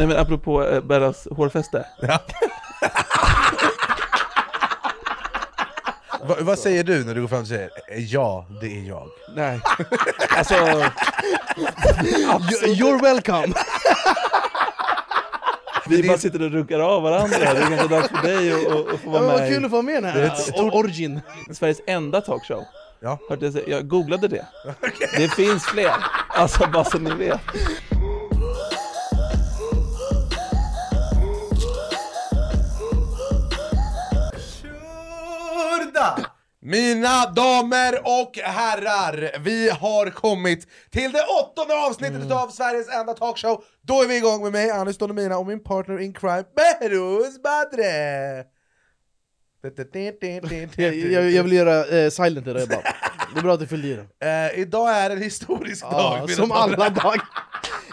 Nej men apropå eh, Bellas hårfäste. Ja. Va, vad säger du när du går fram och säger ja, det är jag? Nej. Alltså, You- You're welcome! vi bara sitter och runkar av varandra. Det är ganska dags för dig att, att, att få Ja, vara men vad med kul att få vara med i den Det är här ett i Sveriges enda talkshow. Ja. Hörde jag, säga- jag googlade det. Det finns fler. Alltså bara så ni vet. Mina damer och herrar, vi har kommit till det åttonde avsnittet av Sveriges enda talkshow. Då är vi igång med mig, Anis Don Mina och min partner in crime, Behrouz Badre! Jag, jag, vill göra eh, silent i det bara. Det är bra att du fyllde i det. Eh, idag är en historisk dag. som alla dagar.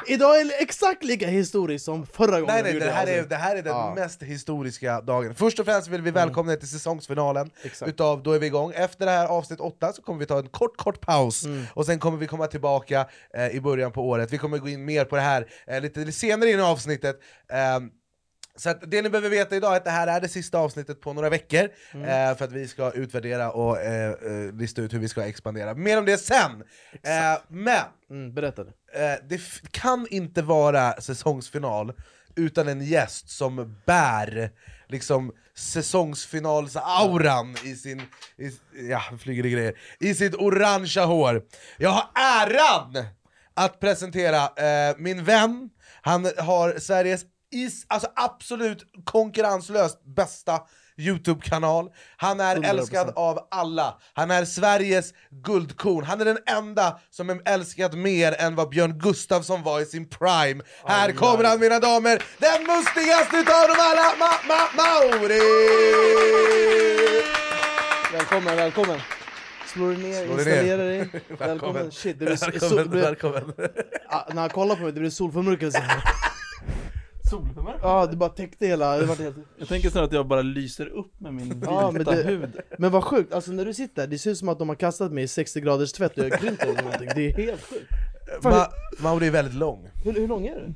Idag är det exakt lika historiskt som förra gången Nej nej, det här är, avsnitt. det här är den Ja. mest historiska dagen. Först och främst vill vi välkomna er till säsongsfinalen Exakt. utav Då är vi igång. Efter det här avsnitt 8 så kommer vi ta en kort, kort paus, och sen kommer vi komma tillbaka eh, i början på året. Vi kommer gå in mer på det här eh, lite senare in i avsnittet. Ehm, så att det ni behöver veta idag är att det här är det sista avsnittet på några veckor eh, För att vi ska utvärdera och eh, eh, lista ut hur vi ska expandera. Mer om det sen! Eh, men Mm, berätta det. eh, det f- kan inte vara säsongsfinal utan en gäst som bär liksom säsongsfinals-auran i sin... I, ja, flyger det grejer. I sitt orangea hår. Jag har äran att presentera eh, min vän, han har Sveriges is, alltså absolut konkurrenslöst bästa Youtube-kanal. Han är 100%. älskad av alla. Han är Sveriges guldkorn. Han är den enda som är älskad mer än vad Björn Gustafsson var i sin prime. Här kommer han mina damer, den mustigaste utav dem alla, Ma Ma Mauri! Välkommen, välkommen! Slå dig ner, dig installera dig. Välkommen. Shit, det blir, Välkommen, sol, det blir, välkommen. ah, när han kollar på mig, det blir solförmörkelse Solförmörkelse? Ja, det bara täckte hela... Det var helt... Jag tänker snarare att jag bara lyser upp med min vita Ja, men det- hud. Men vad sjukt, alltså när du sitter, det ser ut som att de har kastat mig i 60 graders tvätt och jag krymper eller någonting. Det är helt sjukt. Ma Mauri är väldigt lång. Hur, hur lång är du?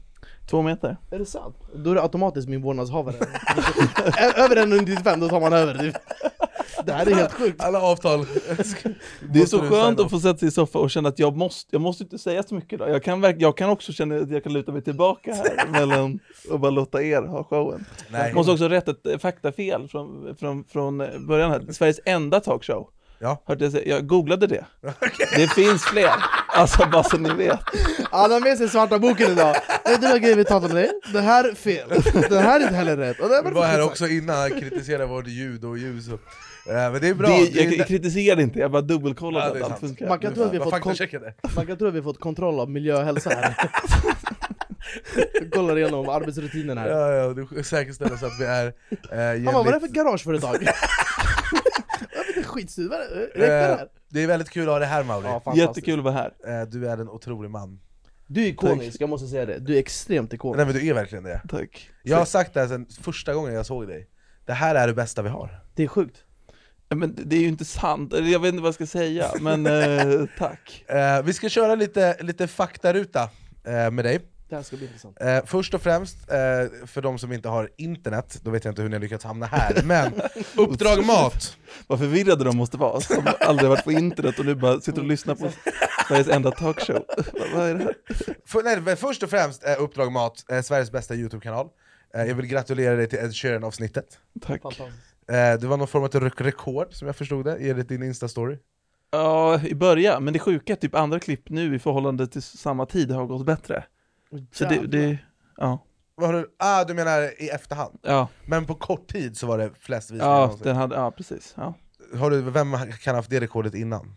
Två meter. Är det sant? Då är det automatiskt min vårdnadshavare. Över 1,95 då tar man över. Det här är helt sjukt. Alla avtal. Det är så skönt att få sätta sig i soffan och känna att jag måste, jag måste inte säga så mycket idag. Jag kan, jag kan också känna att jag kan luta mig tillbaka här mellan och bara låta er ha showen. Nej. Jag måste också rätta ett faktafel från, från, från början här. Sveriges enda talkshow. Ja. Hörde jag, jag googlade det. Det finns fler. Alltså bara så ni vet. Han har med sig svarta boken idag. Det var grejen vi talade om det. Det här är fel. Det här är inte heller rätt. Och det Vi var här också innan han kritiserade vårt ljud och ljus och, eh, Men det är bra, Det, Det är- jag kritiserade inte, jag bara dubbelkollade Ja, det att allt funkar. Man kan tro att vi fått, man kan tro att vi har fått kontroll av miljö och hälsa här. Kollar igenom arbetsrutinen här. Ja, ja, du säkerställer så att vi är eh, Han bara, vad är det för garageföretag? Det det? Räcker det eh, här? Det är väldigt kul att ha dig här Mauri Ja. Jättekul att vara här. eh, Du är en otrolig man Du är ikonisk, jag måste säga det. Du är extremt ikonisk. Nej men du är verkligen det Tack. Jag har sagt det här sedan första gången jag såg dig Det här är det bästa vi har Det är sjukt. Men det är ju inte sant, jag vet inte vad jag ska säga, men eh, tack. eh, Vi ska köra lite, lite faktaruta eh, med dig Det här ska bli intressant. Eh, först och främst, eh, för de som inte har internet, då vet jag inte hur ni har lyckats hamna här, men Uppdrag Mat! Vad förvirrade de måste vara, som aldrig varit på internet och nu bara sitter och lyssnar på Sveriges enda talkshow. Vad- Vad är det här? För, nej, men först och främst, eh, Uppdrag Mat, eh, Sveriges bästa Youtube-kanal eh, Jag vill gratulera dig till Ed Sheeran-avsnittet Tack. Fantastiskt. Eh, Det var någon form av rek- rekord, som jag förstod det, enligt din Insta-story Ja, i början, men det sjuka är typ andra klipp nu i förhållande till samma tid har gått bättre. Så det, det ja, Vad har du, ah, du menar i efterhand? ja, Men på kort tid så var det flest visningar ja, den hade, ja precis. Ja. Har du, Vem kan ha haft det rekordet innan?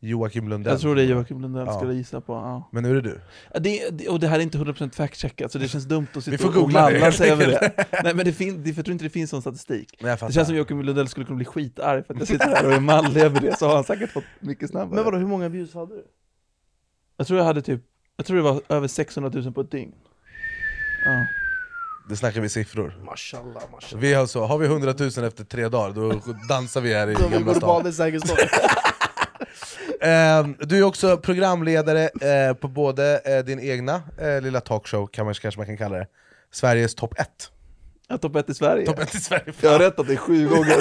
Joakim Lundell? Jag tror det är Joakim Lundell Ja. skulle jag gissa på. Ja. Men nu är det du? Ja, Det, det, och det här är inte 100% fact-checkat, så det känns dumt att Vi sitta får och googla det, lalla sig över det. Nej men det fin, det, jag tror inte det finns sån statistik. Det känns som Joakim Lundell skulle kunna bli skitarg för att jag sitter här och är mallig över det, så har han säkert fått mycket snabbare. Men vadå, hur många views hade du? Jag tror jag hade typ, jag tror det var över 600 000 på ett dygn. Ja. Det snackar vi siffror Mashallah, mashallah. Vi har, så, har vi 100 000 efter tre dagar, då dansar vi här i Då vi Gamla går stan Ehm, Du är också programledare eh, på både eh, din egna eh, lilla talkshow, kan man, kanske man kan kalla det Sveriges topp 1. Ja, topp 1 i Sverige. Topp 1 i Sverige. Jag har rätt att det sju gånger.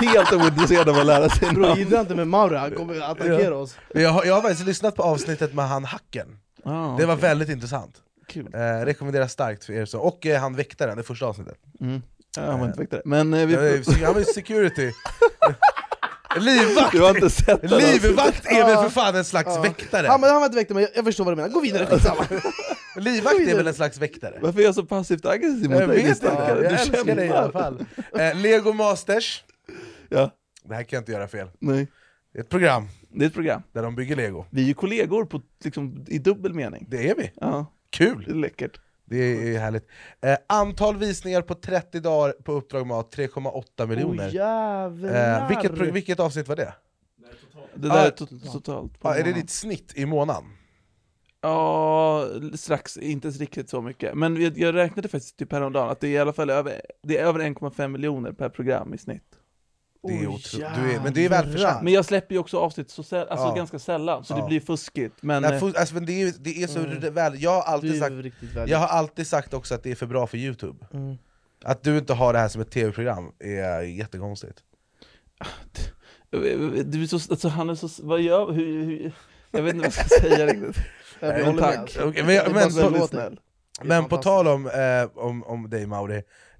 Helt ointresserad av att lära sig Bro, namn. gidra inte med Mauro, han kommer attackera oss. Jag har, jag har faktiskt lyssnat på avsnittet med han hacken. Ah, Det var okej. väldigt intressant. kul. Eh, rekommenderar starkt för er som, och eh, han väktaren, det första avsnittet. Mm. Ja, han var inte väktare. Men eh, vi är- Han var ju security. Livvakt! Du har inte sett den. Livvakt är väl för fan en slags Ja. väktare? Ja, men han var inte väktare, men jag, jag förstår vad du menar. Gå vidare, skitsamma. Livvakt är väl en slags väktare? Varför är jag så passivt aggressiv mot Jag dig? vet din inte, stackare? jag Du älskar dig i alla fall. Eh, Lego Masters, Ja, det här kan jag inte göra fel. nej. Det är ett program Det är ett program. där de bygger lego. Vi är ju kollegor på, liksom, i dubbel mening. Det är vi. Ja, det Kul! är läckert. Det är härligt. Eh, antal visningar på 30 dagar på Uppdrag Mat, 3,8 miljoner. Oh, eh, vilket, vilket avsnitt var det? Det där Ah, är to- totalt. på Ja, är det ditt snitt i månaden? Ja, strax, inte riktigt så mycket. Men jag, jag räknade faktiskt typ häromdagen att det är i alla fall över, det är över 1,5 miljoner per program i snitt. Det är Oh, otro- du är, men det är välförtjänt. Men jag släpper ju också avsnitt så säll, alltså Ja. ganska sällan, så Ja. det blir fuskigt. Men Nej, eh, fu- alltså, men det, är, det är så Mm. väl, jag har, alltid sagt, jag har alltid sagt också att det är för bra för Youtube. Mm. Att du inte har det här som ett tv-program är jättekonstigt. du är så, alltså, han är så, vad gör, hur, hur, jag vet inte vad jag ska säga riktigt. Jag Men tack. Okej, men jag- men är Men på tal om, eh, om, om dig Mauri,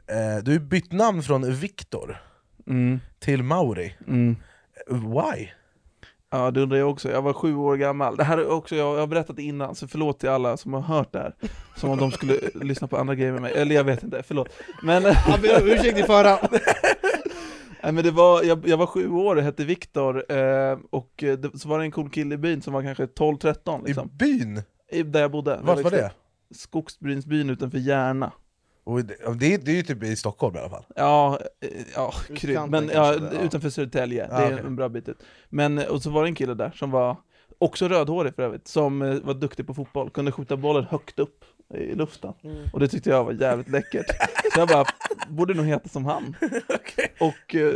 eh, du har bytt namn från Viktor Mm, till Mauri. mm. Why? Ja, det undrar jag också. Jag var sju år gammal. Det här är också, jag, jag har berättat det innan, så förlåt till alla som har hört det här. Som om de skulle lyssna på andra grejer med mig. Eller jag vet inte, förlåt. Men, Han ber om ursäkt i förhand. nej, men det var, jag, jag var sju år och hette Viktor, eh, och det, så var det en cool kille i byn som var kanske 12-13 I liksom. byn? I, där jag bodde. Vart var det? Skogsbrynsbyn utanför Järna. Och det, det, är- det är ju typ i Stockholm i alla fall. Ja, eh, ja. Utkanten Men ja, ja. utanför Södertälje, Ja, det är okej. en bra bit ut. Men, eh, och så var det en kille där som var, också rödhårig för övrigt, som eh, var duktig på fotboll, kunde skjuta bollen högt upp i luften. Mm. Och det tyckte jag var jävligt läckert. Så jag bara, borde nog heta som han. Och eh,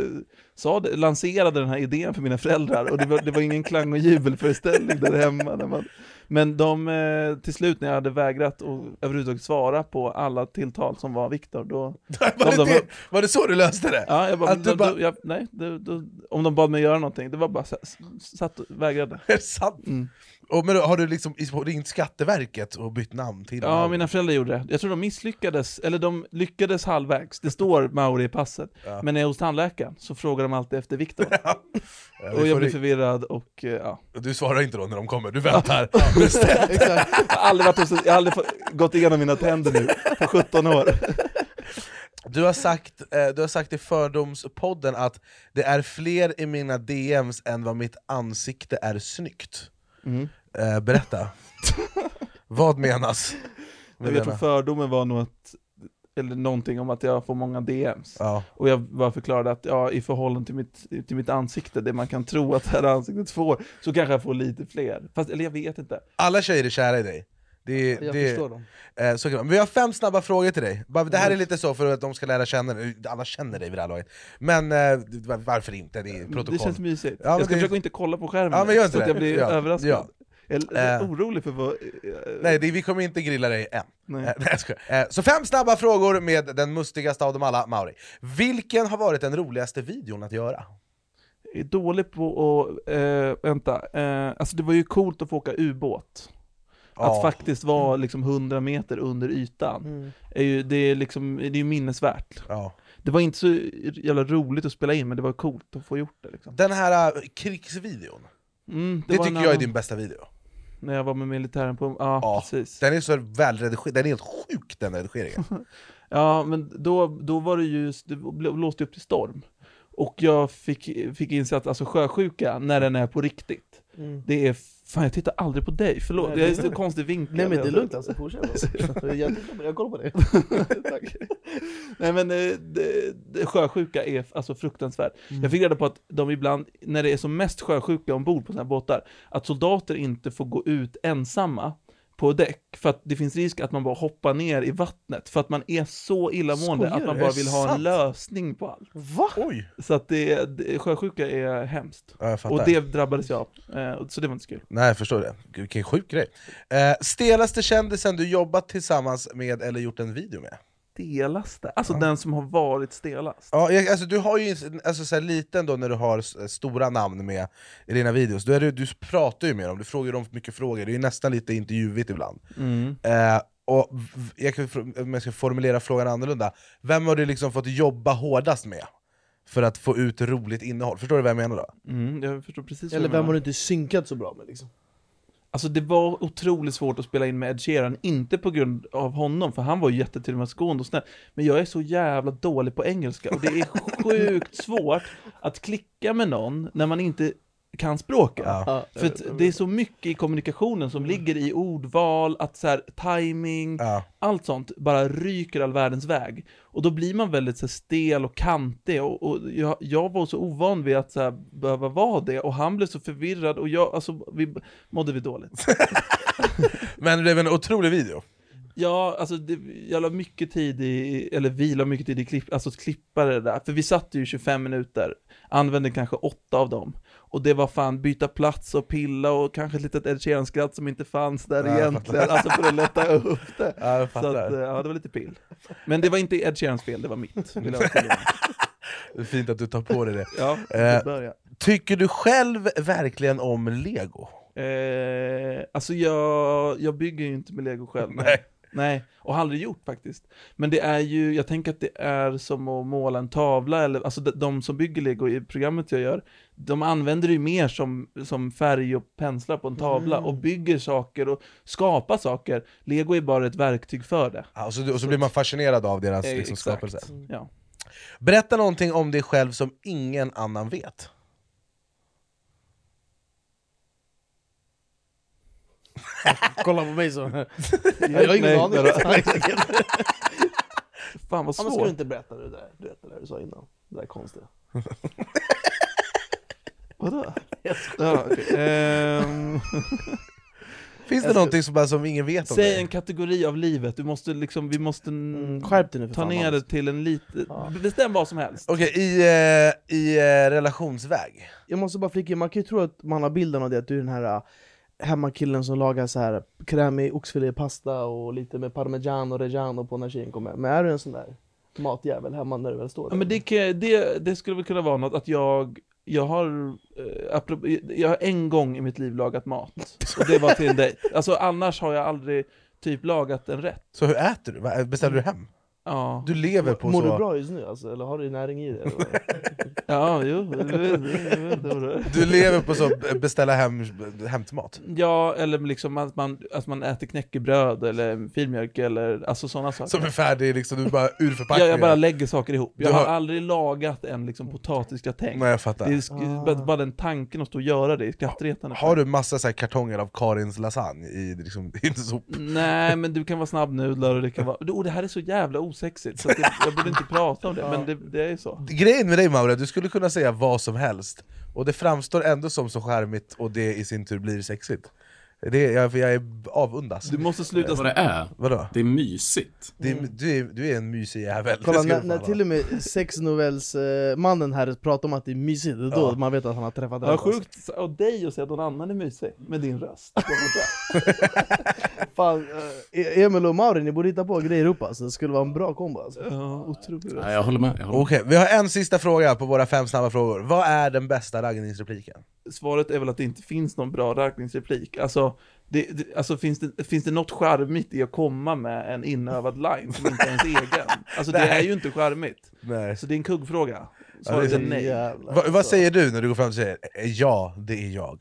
sa det, lanserade den här idén för mina föräldrar, och det var, det var ingen klang och jubelföreställning där hemma. När man, men de, eh, till slut när jag hade vägrat att överhuvudtaget svara på alla tilltal som var Viktor, då var, de- det var det så du löste det? Ja, jag bara, Att du bara- Då, jag, nej, då, då, om de bad mig göra någonting, det var bara så, satt och vägrade. Är det sant? Mm. Och, men har du liksom ringt Skatteverket och bytt namn till Ja, mina föräldrar gjorde det. Jag tror de misslyckades, eller de lyckades halvvägs. Det står Mauri i passet. Ja. Men när jag är hos tandläkaren så frågar de alltid efter Viktor. Ja, vi och jag blir förvirrad och eh, ja. Du svarar inte då när de kommer, du väntar. Exakt. Jag har aldrig, varit hos, jag har aldrig gått igenom mina tänder nu på 17 år. Du har sagt, eh, du har sagt i Fördomspodden att det är fler i mina DMs än vad mitt ansikte är snyggt. Mm. Eh, berätta. vad menas? Jag tror denna? fördomen var nog att, eller någonting om att jag får många DMs. Ja. Och jag bara förklarade att ja, i förhållande till mitt, till mitt ansikte, det man kan tro att det här ansiktet får, så kanske jag får lite fler. Fast, eller jag vet inte. Alla tjejer är kära i dig. Det, Jag det, förstår dem. eh, så. Vi har fem snabba frågor till dig. Det här är lite så för att de ska lära känna dig, alla känner dig vid det här laget. Men eh, varför inte? Det är protokoll. Det känns mysigt. Ja, jag ska det- försöka inte kolla på skärmen, Ja, men gör inte så att jag blir Ja, överraskad. ja. Jag är Eh. orolig för vad... Nej, det, vi kommer inte grilla dig än. nej. Eh, nej. Eh, Så fem snabba frågor med den mustigaste av dem alla, Mauri. Vilken har varit den roligaste videon att göra? Jag är dålig på att, eh, vänta, eh, alltså det var ju coolt att få åka ubåt. Att faktiskt vara liksom 100 meter under ytan, Mm. är ju, det är liksom, det är ju minnesvärt. ja. Det var inte så jävla roligt att spela in, men det var coolt att få gjort det liksom. Den här uh, krigsvideon, Mm, det, en tycker jag är din bästa video. När jag var med militären på, ja, Ja. precis. Den är så välredigerad, den är helt sjuk den redigeringen. Ja, men då, då var det ju, det bl- blåste upp till storm. Och jag fick, fick inse att alltså sjösjuka, när den är på riktigt, Mm. det är, fan jag tittar aldrig på dig, förlåt, Nej, jag är det- så konstig vinkel. Nej men det är lugnt alltså, fortsätt. jag, jag, jag kollar på det. Tack. Nej men eh, det, det, sjösjuka är alltså fruktansvärt. Mm. Jag fick reda på att de ibland, när det är som mest sjösjuka ombord på sådana här båtar, att soldater inte får gå ut ensamma på däck, för att det finns risk att man bara hoppar ner i vattnet, för att man är så illamående Skojar att man bara vill ha en sant? lösning på allt. Va? Oj! Så att det, det, sjösjuka är hemskt. Ja. Och det drabbades jag av, eh, så det var inte så kul. Nej jag förstår det, Gud, vilken sjuk grej. Eh, stelaste kändisen du jobbat tillsammans med eller gjort en video med? Stelaste, alltså Ja. den som har varit stelast. Ja, jag, alltså, du har ju alltså, så här, liten då när du har stora namn med i dina videos, då är du pratar ju med dem, du frågar dem mycket frågor, det är ju nästan lite intervjuigt ibland. Mm. Eh, och jag kan, om jag ska formulera frågan annorlunda, vem har du liksom fått jobba hårdast med? För att få ut roligt innehåll, förstår du vad jag menar då? Mm, jag förstår precis vad Eller du vem har du inte synkat så bra med liksom? Alltså det var otroligt svårt att spela in med Ed Sheeran, inte på grund av honom, för han var ju jättetillmötesgående och snäll, men jag är så jävla dålig på engelska, och det är sjukt svårt att klicka med någon när man inte kan språket. Ja. För det är så mycket i kommunikationen som ligger i ordval, att så här, timing, Ja. allt sånt bara ryker all världens väg. Och då blir man väldigt så här, stel och kantig, och, och jag, jag var så ovan vid att så här, behöva vara det, och han blev så förvirrad, och jag, alltså, vi mådde vi dåligt. Men det blev en otrolig video. Ja, alltså det, jag la mycket tid i, eller vi la mycket tid i klipp, alltså att klippa det där, för vi satt ju 25 minuter, använde kanske åtta av dem, och det var fan byta plats och pilla och kanske ett litet Ed Sheeran-skratt som inte fanns där Ja, egentligen, alltså för att lätta upp det. Ja, Så att, eh, ja, det var lite pill. Men det var inte Ed Sheerans fel, det var mitt. Det är fint att du tar på dig det. ja, Eh. Tycker du själv verkligen om lego? Eh, alltså jag, jag bygger ju inte med lego själv. Nej. Nej. Och har aldrig gjort faktiskt. Men det är ju, jag tänker att det är som att måla en tavla, eller alltså de, de som bygger lego i programmet jag gör, de använder det ju mer som, som färg och penslar på en tavla Mm. och bygger saker och skapar saker. Lego är bara ett verktyg för det. Ja, och, så, och så blir man fascinerad av deras Eh, liksom, skapelse. Ja. Berätta någonting om dig själv som ingen annan vet. Kolla på mig så. jag har ingen aning. Ja, Fan vad men ska du svårt. inte berätta det där, du vet det där du sa innan? Det där konstiga. Vadå? Ja. Ehm, Finns det någonting som, bara, som ingen vet om Säg dig? en kategori av livet, du måste liksom, vi måste Mm, skärp dig nu ta ner det till en lite, Ja. bestäm vad som helst. Okej, i, eh, i eh, relationsväg. Jag måste bara flika in, man kan ju tro att man har bilden av det, att du är den här hemmakillen som lagar så här krämig oxfilépasta och lite med parmigiano och reggiano på när tjejen kommer. Men är du en sån där matjävel hemma när du väl står där? Ja, men det, kan- det, det skulle väl kunna vara något att jag, jag har, eh, jag har en gång i mitt liv lagat mat, och det var till en dejt. Alltså annars har jag aldrig typ lagat en rätt. Så hur äter du? Beställer du hem? Ja, Du lever på Mår så... du bra just nu alltså? Eller har du näring i vad? ja jo. Du lever på så beställa hem hämtmat? Ja, eller liksom att man, att man äter knäckebröd eller filmjölk eller alltså sådana saker. Som är färdig, liksom, du bara ur jag, förpackningen? jag bara lägger saker ihop. Jag Du har har- aldrig lagat en liksom potatisgratäng. Nej jag fattar. Det är sk- Ah. bara, den tanken att stå och göra det är skrattretande. Har du massa så här, kartonger av Karins lasagne i liksom, en sop? Nej, men det kan vara snabbnudlar och det kan vara... Oh, det här är så jävla osexigt så jag, jag borde inte prata om det, men det, det är så. Grejen med dig Maura, du skulle kunna säga vad som helst, och det framstår ändå som så charmigt, och det i sin tur blir sexigt. Det, jag, jag är avundas. Du måste sluta... Vad det är? Vadå? Det är mysigt. Det är, du, är, du är en mysig jävel. Kolla, när, när till och med sexnovellsmannen här pratar om att det är mysigt, det är då Ja. man vet att han har träffat Ja, rätt. alltså. sjukt av dig att säga att någon annan är mysig med din röst. Fan, eh, Emil och Mauri, ni borde hitta på grejer upp alltså. Det skulle vara en bra kombo alltså. Ja, otroligt. Ja, jag håller med. Jag håller med. Okej, vi har en sista fråga på våra fem snabba frågor. Vad är den bästa raggningsrepliken? Svaret är väl att det inte finns någon bra raggningsreplik. Alltså, det, det, alltså finns, det, finns det något charmigt i att komma med en inövad line som inte är ens egen? Alltså det är ju inte charmigt. Nej. Så det är en kuggfråga. Ja, Svaret det är är nej. Jävlar, Va, vad säger du när du går fram och säger "Eh, ja, det är jag?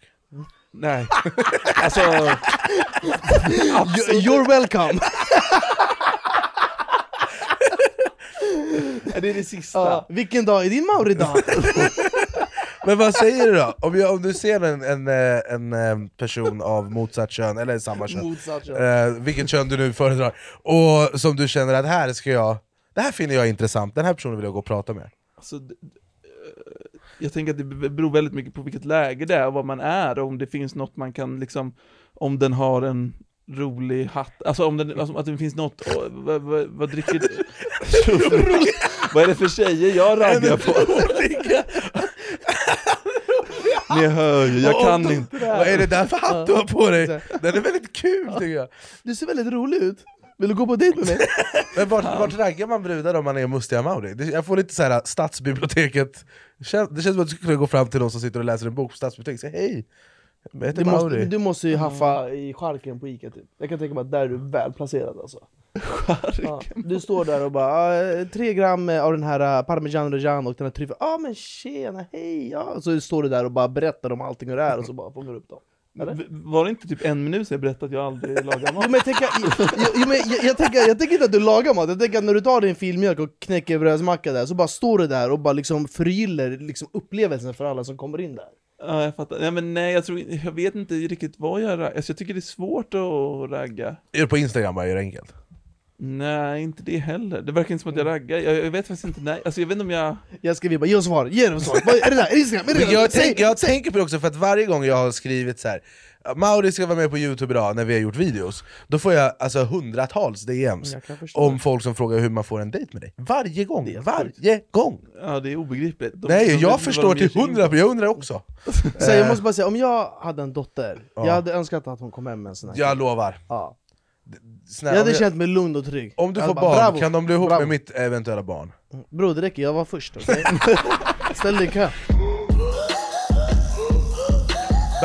Nej. Alltså... You- You're welcome! det är det sista. Ja, vilken dag är din Mauri-dag? Men vad säger du då? Om, jag, om du ser en, en, eh, en, eh, person av motsatt kön, eller samma kön, Motsatt kön. eh, vilket kön du nu föredrar, och som du känner att här ska jag, det här finner jag intressant, den här personen vill jag gå och prata med. Alltså, eh, jag tänker att det be- beror väldigt mycket på vilket läge det är och vad man är, och om det finns något man kan liksom, om den har en, rolig hatt, alltså om det, alltså, att det finns något, åh, vad, vad, vad dricker du? vad är det för tjejer jag raggar på? Ni hör ju, jag kan inte. Vad är det där för hatt du har på dig? Den är väldigt kul tycker jag. Du ser väldigt rolig ut. Vill du gå på dejt med mig? Men vart, vart raggar man brudar om man är mustiga Mauri? Det- Jag får lite så här stadsbiblioteket, det känns, det känns som att du skulle gå fram till någon som sitter och läser en bok på stadsbiblioteket och säga hej, jag heter Du måste, Mauri. du måste ju haffa i charken på Ica typ. Jag kan tänka mig att där är du väl placerad alltså. Ja, du står där och bara ah, tre gram av den här uh, parmesan reggiano och den här tryffeln, ja ah, men tjena, hej, ja. Så står du där och bara berättar om allting och det är och så bara fångar du upp dem. Eller? Var det inte typ en minut sedan jag berättade att jag aldrig lagar mat? Jo, men jag, tänker, jag, jag, men jag, jag, tänker, jag tänker inte att du lagar mat, jag tänker att när du tar din filmjölk och knäcker brödsmacka där så bara står du där och bara liksom förgyller liksom upplevelsen för alla som kommer in där. Ja, jag fattar. Nej, men nej, jag tror jag vet inte riktigt vad jag raggar. Alltså, jag tycker det är svårt att ragga. Är du på Instagram bara, är det enkelt? Nej, inte det heller. Det verkar inte som att jag raggar. Jag, jag vet faktiskt inte, nej. Alltså jag vet inte om jag... Jag skriver bara 'ge oss svar, ge dem svar' Vad är det där? Är det Instagram? Är det jag, tänk, jag tänker på det också för att varje gång jag har skrivit så här. Mauri ska vara med på youtube idag när vi har gjort videos Då får jag alltså hundratals DMs förstå om folk som frågar hur man får en dejt med dig Varje gång, varje gång! Ja, det är obegripligt. De, Nej, de vet jag förstår de till hundra, på. jag undrar också Så jag måste bara säga, om jag hade en dotter, Ja. jag hade önskat att hon kom hem med en sån här Jag kille. lovar ja. Snälla, Jag hade jag, känt mig lugn och trygg om du får hade barn, bara, bravo, kan de bli ihop bravo. med mitt eventuella barn? Bro det räcker, jag var först okej? Ställ dig i kö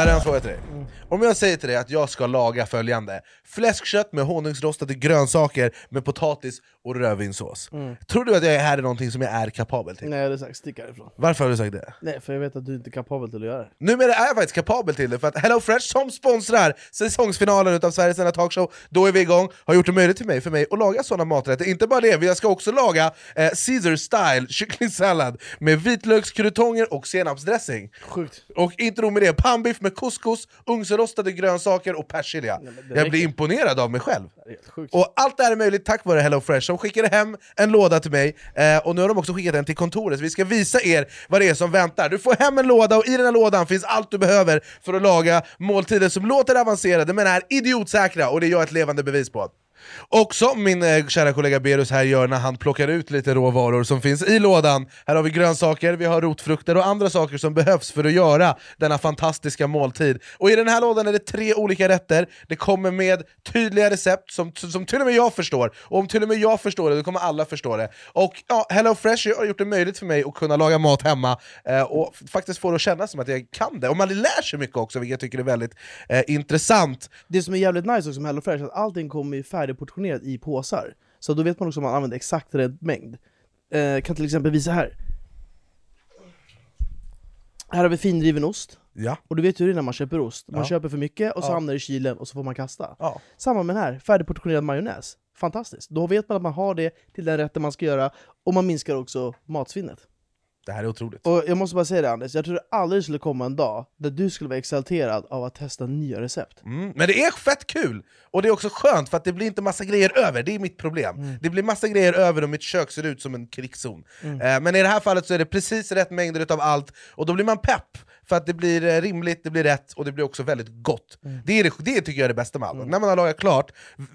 jag en fråga till dig Om jag säger till dig att jag ska laga följande Fläskkött med honungsrostade grönsaker med potatis och rödvinssås Tror du att jag här är någonting som jag är kapabel till? Nej jag hade sagt stick härifrån Varför har du sagt det? Nej för jag vet att du inte är kapabel till att göra det Numera är jag faktiskt kapabel till det, för att Hello Fresh som sponsrar säsongsfinalen utav Sveriges enda talkshow, då är vi igång, har gjort det möjligt för mig, för mig att laga sådana maträtter. Inte bara det, jag ska också laga eh, Caesar style kycklingsallad med vitlökskrutonger och senapsdressing. Sjukt Och inte nog med det, pannbiff med couscous, ugnsrostade grönsaker och persilja. det Jag räcker. blir imponerad av mig själv. Sjukt Och allt det här är möjligt tack vare HelloFresh som skickade hem en låda till mig, eh, och nu har de också skickat den till kontoret, så vi ska visa er vad det är som väntar. Du får hem en låda, och i den här lådan finns allt du behöver för att laga måltider som låter avancerade men är idiotsäkra, och det är jag ett levande bevis på. Och som min eh, kära kollega Berus här gör när han plockar ut lite råvaror som finns i lådan. Här har vi grönsaker, vi har rotfrukter och andra saker som behövs för att göra denna fantastiska måltid. Och i den här lådan är det tre olika rätter, det kommer med tydliga recept som, som till och med jag förstår. Och om till och med jag förstår det, då kommer alla förstå det. Och ja, Hello Fresh har gjort det möjligt för mig att kunna laga mat hemma eh, och faktiskt få det att kännas som att jag kan det. Och man lär sig mycket också, vilket jag tycker är väldigt eh, intressant. Det som är jävligt nice också med HelloFresh är att allting kommer i ju färdigportionerat i påsar. Så då vet man också om man använder exakt rätt mängd. Eh, Kan till exempel visa här. Här har vi findriven ost. Ja. Och du vet hur det är när man köper ost, man Ja. köper för mycket och så Ja. hamnar det i kylen och så får man kasta. Ja. Samma med den här, färdigportionerad majonnäs. Fantastiskt, då vet man att man har det till den rätten man ska göra Och man minskar också matsvinnet Det här är otroligt. Och jag måste bara säga det Anders, jag tror det aldrig skulle komma en dag där du skulle vara exalterad av att testa nya recept Mm, men det är fett kul! Och det är också skönt för att det blir inte massa grejer över, det är mitt problem. Mm. Det blir massa grejer över och mitt kök ser ut som en krigszon. Mm. Eh, men i det här fallet så är det precis rätt mängder utav allt, och då blir man pepp! För att det blir eh, rimligt, det blir rätt och det blir också väldigt gott. Mm. Det, är det, det tycker jag är det bästa med allt. När man har lagat klart,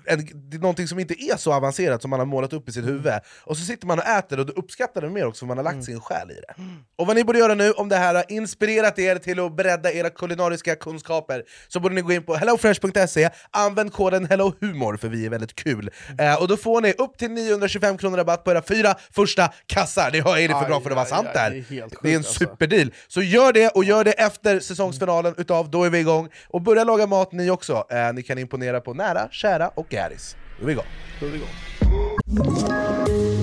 en, det är någonting som inte är så avancerat som man har målat upp i Mm. sitt huvud, och så sitter man och äter och då uppskattar det mer också för man har lagt sin själ i det. Och vad ni borde göra nu, om det här har inspirerat er till att bredda era kulinariska kunskaper, så borde ni gå in på hellofresh.se, använd koden HELLOHUMOR för vi är väldigt kul. Eh, och då får ni upp till 925 kronor rabatt på era fyra första kassar. Det är det för bra för att vara sant där. det är helt Det är en alltså. superdeal. Så gör det, och gör det efter säsongsfinalen utav Då är vi igång. Och börja laga mat ni också. Eh, ni kan imponera på nära, kära och gäris. Då är vi igång. Då är vi igång.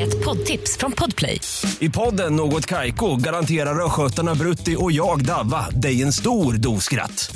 Ett poddtips från Podplay. I podden Något Kaiko garanterar östgötarna Brutti och jag, Davva, dig en stor dos skratt.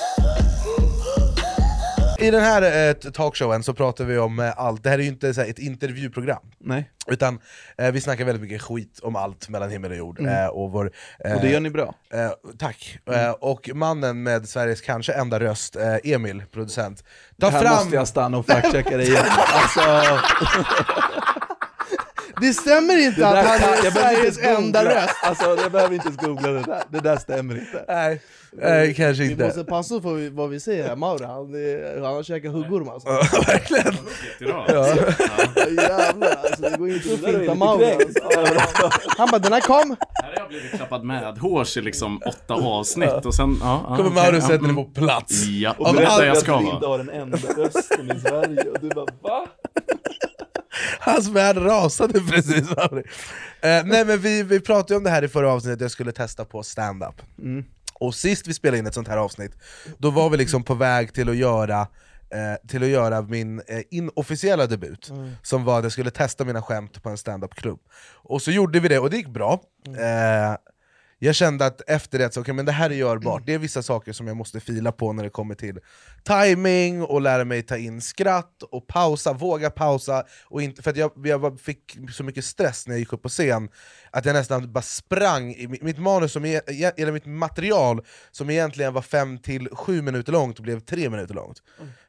I den här eh, talkshowen så pratar vi om eh, allt, det här är ju inte så här, ett intervjuprogram Nej, Utan eh, vi snackar väldigt mycket skit om allt mellan himmel och jord eh, och, vår, eh, och det gör ni bra. eh, Tack! Eh, och mannen med Sveriges kanske enda röst, eh, Emil, producent Ta här fram... måste jag stanna och fact-checka dig igen. Alltså, Det stämmer inte att han är Sveriges enda röst! Alltså jag behöver inte ens googla det där, det där stämmer inte. Nej, nej kanske Vi inte måste passa oss för vad vi säger här, Mauro han, är- han har käkat huggorm alltså Verkligen! Jävlar alltså, det går inte att finta Mauro kränkt. alltså. Han bara 'den här kom' Här har jag blivit klappad med hårs i liksom åtta avsnitt och sen, ja, ja Kommer okej, Mauro ja, sätta dig mm. på plats Ja, allt där jag ska att vi vara. inte har den enda rösten i Sverige, och du bara va? Hans värld rasade precis Mauri. eh, Nej men vi, vi pratade ju om det här i förra avsnittet, jag skulle testa på stand-up Och sist vi spelade in ett sånt här avsnitt, då var vi liksom på väg till att göra eh, till att göra min eh, inofficiella debut, som var att jag skulle testa mina skämt på en stand-up-klubb. Och så gjorde vi det, och det gick bra. Eh, Jag kände att efter det, så, okay, men det här är görbart, det är vissa saker som jag måste fila på när det kommer till timing och lära mig ta in skratt och pausa, våga pausa och inte, För jag, jag fick så mycket stress när jag gick upp på scen att jag nästan bara sprang i mitt, manus, som är, eller mitt material som egentligen var 5-7 minuter långt blev 3 minuter långt.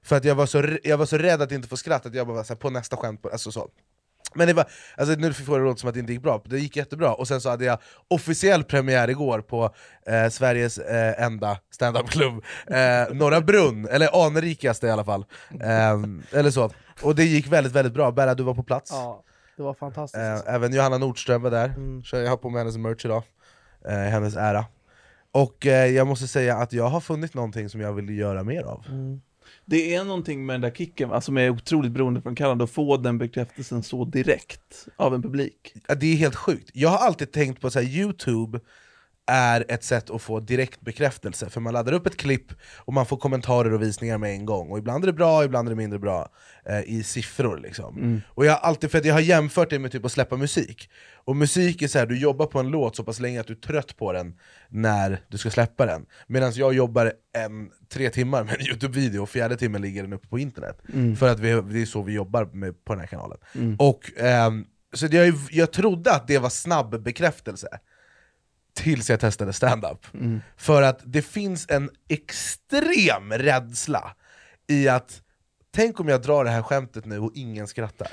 För att jag var, så, jag var så rädd att inte få skratt att jag bara var så här, på nästa skämt, alltså så men det var, alltså nu får det låta som att det inte gick bra, det gick jättebra, och sen så hade jag officiell premiär igår på eh, Sveriges eh, enda standupklubb, eh, Norra Brunn, eller anrikaste i alla fall, eh, eller så. Och det gick väldigt väldigt bra, Berra du var på plats, Ja, det var fantastiskt eh, även Johanna Nordström var där, Mm. jag har på mig hennes merch idag, eh, hennes ära. Och eh, jag måste säga att jag har funnit någonting som jag vill göra mer av. Det är någonting med den där kicken, alltså som är otroligt beroende från Kanada, att få den bekräftelsen så direkt av en publik. Ja, Det är helt sjukt. Jag har alltid tänkt på att Youtube är ett sätt att få direkt bekräftelse, för man laddar upp ett klipp och man får kommentarer och visningar med en gång, och ibland är det bra, ibland är det mindre bra eh, i siffror liksom. Och jag har alltid, för att jag har jämfört det med typ att släppa musik, och musik är så här, du jobbar på en låt så pass länge att du är trött på den när du ska släppa den, medan jag jobbar en, tre timmar med en Youtube-video, och fjärde timmen ligger den uppe på internet, för att vi, det är så vi jobbar med, på den här kanalen. Och ehm, så jag, jag trodde att det var snabb bekräftelse tills jag testade stand-up. För att det finns en extrem rädsla i att Tänk om jag drar det här skämtet nu och ingen skrattar.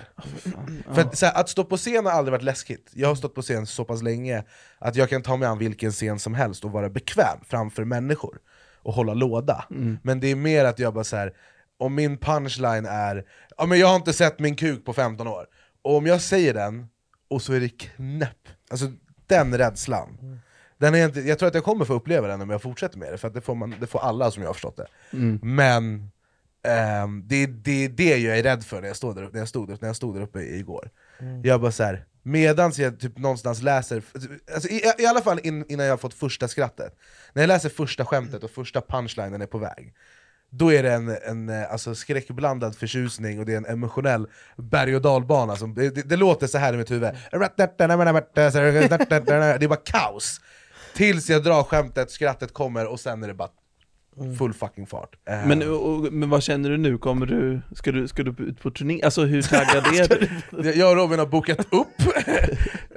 För att, här, att stå på scen har aldrig varit läskigt. Jag har stått på scen så pass länge att jag kan ta mig an vilken scen som helst och vara bekväm framför människor och hålla låda. Men det är mer att jag bara så här. om min punchline är ja, men jag har inte sett min kuk på 15 år, och om jag säger den och så är det knäpp, alltså den rädslan den är inte, jag tror att jag kommer få uppleva den om jag fortsätter med det, för att det får, man, det får alla som jag har förstått det. Men ehm, det, det är det jag är rädd för när jag stod där, när jag stod, där- när jag stod där uppe igår. Jag bara så här, medans jag typ någonstans läser, alltså i, i alla fall in, innan jag har fått första skrattet, när jag läser första skämtet och första punchlinen är på väg, då är det en, en eh, alltså, skräckblandad förtjusning och det är en emotionell berg och dalbana, som, det, det, det låter så här i mitt huvud Det är bara kaos! Tills jag drar skämtet, skrattet kommer och sen är det bara full fucking fart. Eh, Men, och, men vad känner du nu? Kommer du, ska du, ska du ut på turné? Alltså hur taggad är du? Jag och Robin har bokat upp.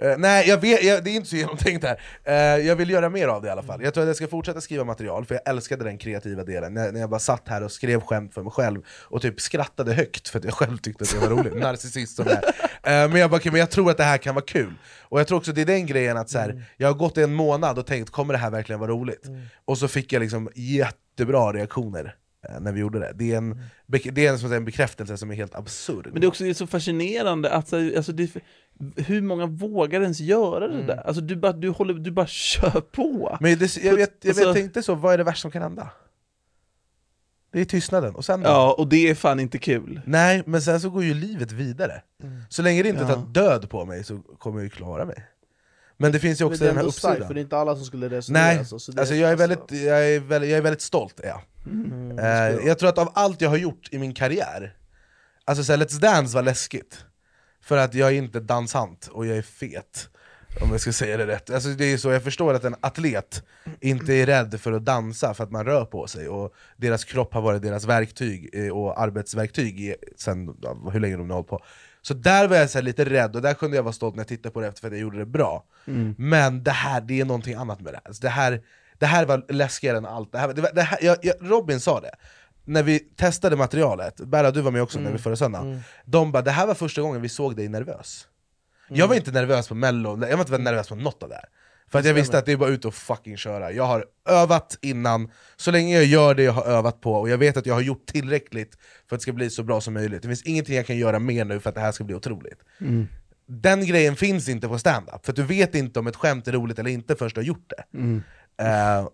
Eh, Nej, jag vet, jag, det är inte så genomtänkt här. Eh, Jag vill göra mer av det i alla fall. Jag tror att jag ska fortsätta skriva material, för jag älskade den kreativa delen. När, när jag bara satt här och skrev skämt för mig själv Och typ skrattade högt för att jag själv tyckte att det var roligt. Narcissist som jag är. Men jag bara, okej, men jag tror att det här kan vara kul Och jag tror också det är den grejen att så här, jag har gått en månad och tänkt, kommer det här verkligen vara roligt? Och så fick jag liksom jättebra reaktioner eh, när vi gjorde det Det är en, bek- det är en, som en bekräftelse som är helt absurd Men det är också det är så fascinerande att alltså det, hur många vågar ens göra det där? Alltså du bara, du håller, du bara kör på! Men det, jag, vet, jag Alltså- vet, tänkte så, vad är det värsta som kan hända? Det är tystnaden, och sen? Ja, och det är fan inte kul. Nej, men sen så går ju livet vidare. Så länge det inte tar död på mig så kommer jag ju klara mig. Men det finns ju också den här ändå starkt, för uppsidan det är inte alla som skulle resonera Nej, så, så det- alltså jag är väldigt, jag är väldigt, jag är väldigt stolt jag. Mm, Eh, jag tror att av allt jag har gjort i min karriär Alltså såhär, Let's Dance var läskigt. För att jag är inte dansant och jag är fet Om jag ska säga det rätt. Alltså det är så, jag förstår att en atlet inte är rädd för att dansa för att man rör på sig, och deras kropp har varit deras verktyg eh, och arbetsverktyg i, sen hur länge de har hållit på. Så där var jag så lite rädd, och där kunde jag vara stolt när jag tittade på det efter för att jag gjorde det bra. Men det här, det är någonting annat med det här. Alltså det här, det här var läskigare än allt. Det här, det det här, jag, jag, Robin sa det, när vi testade materialet, Berra du var med också när vi förra söndagen, de bara det här var första gången vi såg dig nervös. Jag var inte nervös på mello, jag var inte nervös på något av det här. För att jag visste att det är bara ut och fucking köra. Jag har övat innan, så länge jag gör det jag har övat på, och jag vet att jag har gjort tillräckligt för att det ska bli så bra som möjligt. Det finns ingenting jag kan göra mer nu för att det här ska bli otroligt. Den grejen finns inte på stand-up, för du vet inte om ett skämt är roligt eller inte förrän du har gjort det. Eh,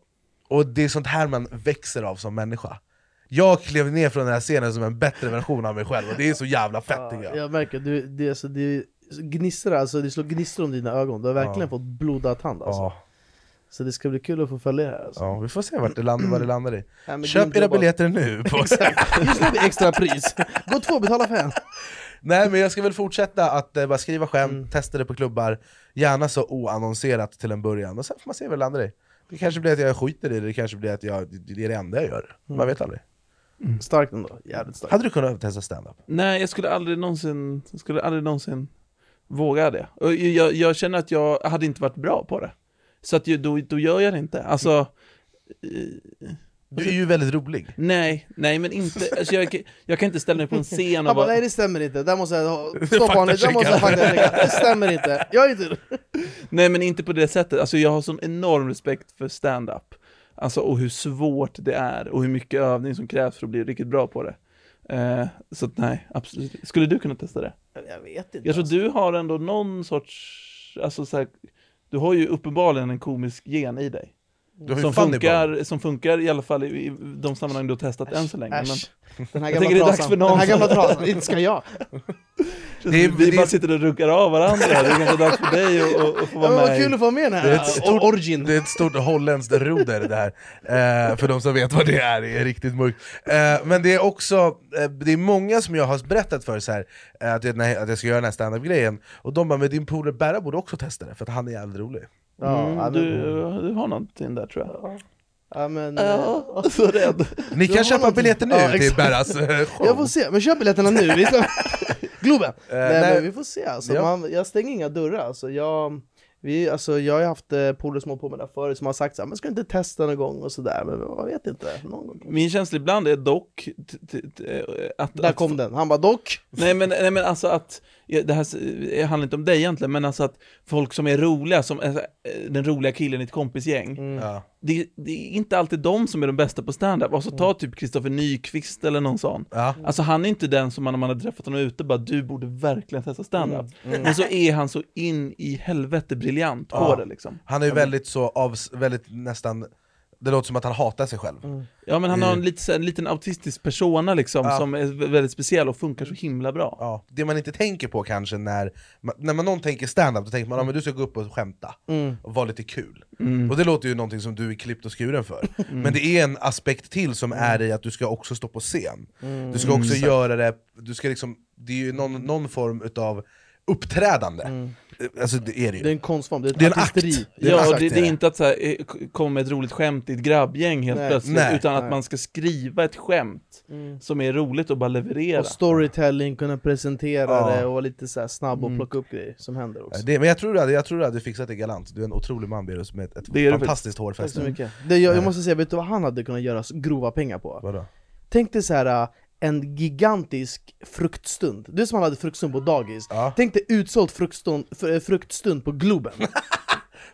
och det är sånt här man växer av som människa. Jag klev ner från den här scenen som en bättre version av mig själv, och det är så jävla fett tycker jag. Jag märker, du, det, alltså, det gnistrar, alltså, det slår gnistor om dina ögon, du har verkligen Ja. fått blodad tand alltså. Ja, Så det ska bli kul att få följa det här alltså. ja, vi får se vart det landar, vad det landar i. Ja, Köp era jobbat. biljetter nu! På just nu är det extra pris. Gå två, betala fem. Nej men jag ska väl fortsätta att eh, bara skriva skämt, testa det på klubbar, gärna så oannonserat till en början, och sen får man se vad det landar i. Det kanske blir att jag skiter i det, det kanske blir att jag, det är det enda jag gör. Man vet aldrig. Starkt ändå, jävligt starkt. Hade du kunnat testa stand-up? Nej, jag skulle aldrig någonsin, jag skulle aldrig någonsin våga det. Och jag, jag känner att jag hade inte varit bra på det. Så att då, då gör jag det inte. Alltså, eh, Du är ju väldigt rolig. nej, nej men inte, alltså jag, jag kan inte ställa mig på en scen och bara, nej det stämmer inte, där måste jag stoppa honom, där måste jag det stämmer inte, jag är inte nej men inte på det sättet. Alltså jag har sån enorm respekt för stand-up. Alltså och hur svårt det är och hur mycket övning som krävs för att bli riktigt bra på det. Eh, så att nej, absolut. Skulle du kunna testa det? Jag vet inte Jag tror alltså. du har ändå någon sorts, alltså så här, du har ju uppenbarligen en komisk gen i dig. Som funkar, som funkar i alla fall i, i de sammanhang du har testat än så länge. Men Äsch. Den här Jag tänker det är dags för någon den här gamla trasan, inte ska jag! Det är- vi det är- bara sitter och ruckar av varandra, det är ganska dags för dig att, få Ja, vara men vad med kul att få med den Det är här ett stort- origin! Det är ett stort holländskt roder det här, eh, för de som vet vad det är, det är riktigt mörkt. Eh, men det är också, eh, det är många som jag har berättat för så här, eh, att, jag, nej, att jag ska göra den här standup-grejen, och de bara 'men din polare Berra borde också testa det, för att han är jävligt rolig' Ja, ja, Mm, men- du, du har någonting där tror jag. Ja, men, eh, Ja, så rädd. Ni kan köpa någonting- biljetter nu Ja, till. Berras eh, show! Jag får se, men köp biljetterna nu! Vi ska... Globen! nej, nej. men vi får se alltså. Ja. Man, jag stänger inga dörrar alltså. Jag, vi, alltså, jag har haft eh, polare som har på med det här förut som har sagt så här, men ska du inte testa någon gång och sådär, men jag vet inte, någon gång. Min känsla ibland är dock t- t- t- att... Där att kom den, han bara dock! Nej men, nej men alltså att, det här s- handlar inte om dig egentligen, men alltså att folk som är roliga, som alltså, eh, den roliga killen i ett kompisgäng, Ja. det, det är inte alltid de som är de bästa på stand-up. Alltså ta typ Kristoffer Nyqvist eller någon sån. Ja. Alltså han är inte den som man när man har träffat honom ute bara du borde verkligen testa stand-up. Men så är han så in i helvete briljant på Ja. det liksom. Han är ju väldigt så, av, väldigt nästan, det låter som att han hatar sig själv. Ja men han har en, Mm. lite, en liten autistisk persona liksom Ja. som är vä- väldigt speciell och funkar så himla bra. Ja, det man inte tänker på kanske när, när man någon tänker stand-up, då tänker man att men du ska gå upp och skämta och vara lite kul. Och det låter ju någonting som du är klippt och skuren för. Men det är en aspekt till som är i att du ska också stå på scen. Du ska också göra det, du ska liksom, det är ju någon, någon form utav uppträdande. Alltså det är det ju. Det är en konstform, det är, Det är en akt. Det är en Ja, akt och det, det är inte att så här, eh, komma med ett roligt skämt i ett grabbgäng helt Nej. plötsligt, Nej. utan att Nej. man ska skriva ett skämt som är roligt och bara leverera. Och storytelling, kunna presentera Ja. det och vara lite så här snabb och plocka upp grejer som händer också. Det, men jag tror, du hade, jag tror du hade fixat det galant, du är en otrolig man Berus med ett, ett Det är du fantastiskt Tack så hårfäste. mycket. Det, jag, jag måste säga, vet du vad han hade kunnat göra grova pengar på? Vadå? Tänk dig så här äh, en gigantisk fruktstund, du som han hade fruktstund på dagis Ja. Tänk dig utsåld fruktstund, fr- fruktstund på Globen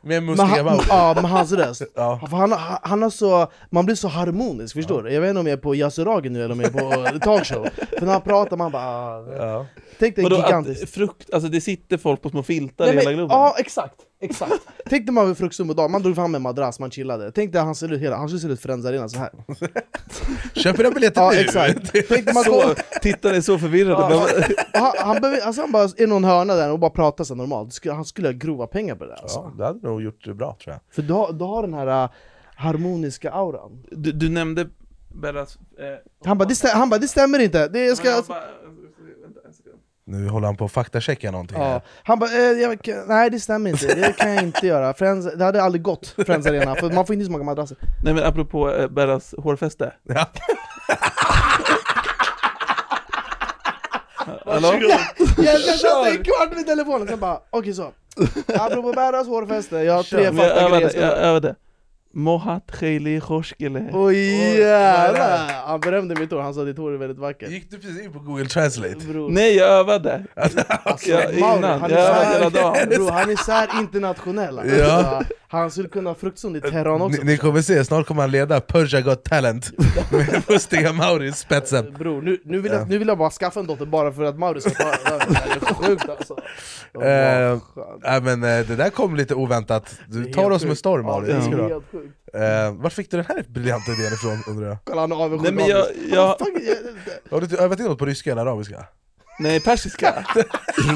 Med mustiga han, Mauri. ja, med hans röst Ja. Han, han, han har så, man blir så harmonisk, förstår du? Jag vet inte om jag är på Yasuragi nu eller om jag är på talkshow För när han pratar man bara, ah, Ja. tänk dig Vadå, gigantisk frukt, alltså det sitter folk på små filtar Nej, i hela Globen? Ja exakt, exakt Tänk dig man vid fruktstund på dagen, man drog fram en madrass, man chillade Tänk dig han ser ut, hela, han ser ut Friends Arena så här. Köp era biljetter Ja nu! exakt Tänk dig man Så, tittarna är så förvirrade. Ja. Han, han, behöver- alltså han bara är i någon hörna där och bara pratar så normalt, han skulle ha grova pengar på det där alltså. Ja, det hade nog gjort det bra tror jag. För du har, du har den här äh, harmoniska auran Du, du nämnde Bellas... Eh, Han bara, det, stä- han bara, det stämmer inte, det jag ska... men jag bara- vänta en sekund. Nu håller han på att faktachecka någonting Ja. Han bara, eh, jag, nej det stämmer inte, det kan jag inte göra. Friends, det hade aldrig gått, Friends Arena, för man får inte så många madrasser. Nej men apropå eh, Berras hårfäste. Ja. Hallå? Jag satt en kvart vid telefonen, sen bara, okej så. Apropå Berras hårfäste, jag har tre övade, grejer. jag övade. Mohat Kheli Khoshkele. Oj jävlar! Han berömde mitt hår, han sa ditt hår är väldigt vackert. Gick du precis in på Google Translate? Bror. Nej jag övade! Alltså, Ja, Mauri, innan, han jag är övade hela dagen. bro, han är såhär internationell alltså. Ja. Han skulle kunna ha fruktsång i Teheran också Ni, ni kommer se, snart kommer han leda Persia Got Talent med mustiga Mauri i spetsen Bror, nu, nu, vill jag, nu vill jag bara skaffa en dotter bara för att Mauri ska ta det är sjukt alltså Eh, men eh, det där kom lite oväntat, du tar oss med storm Mauri, ja, sjukt. Eh, Var fick du den här briljanta idén ifrån undrar jag? Kolla han är avundsjuk Nej men jag, jag, jag- Har du övat in något på ryska eller arabiska? nej persiska.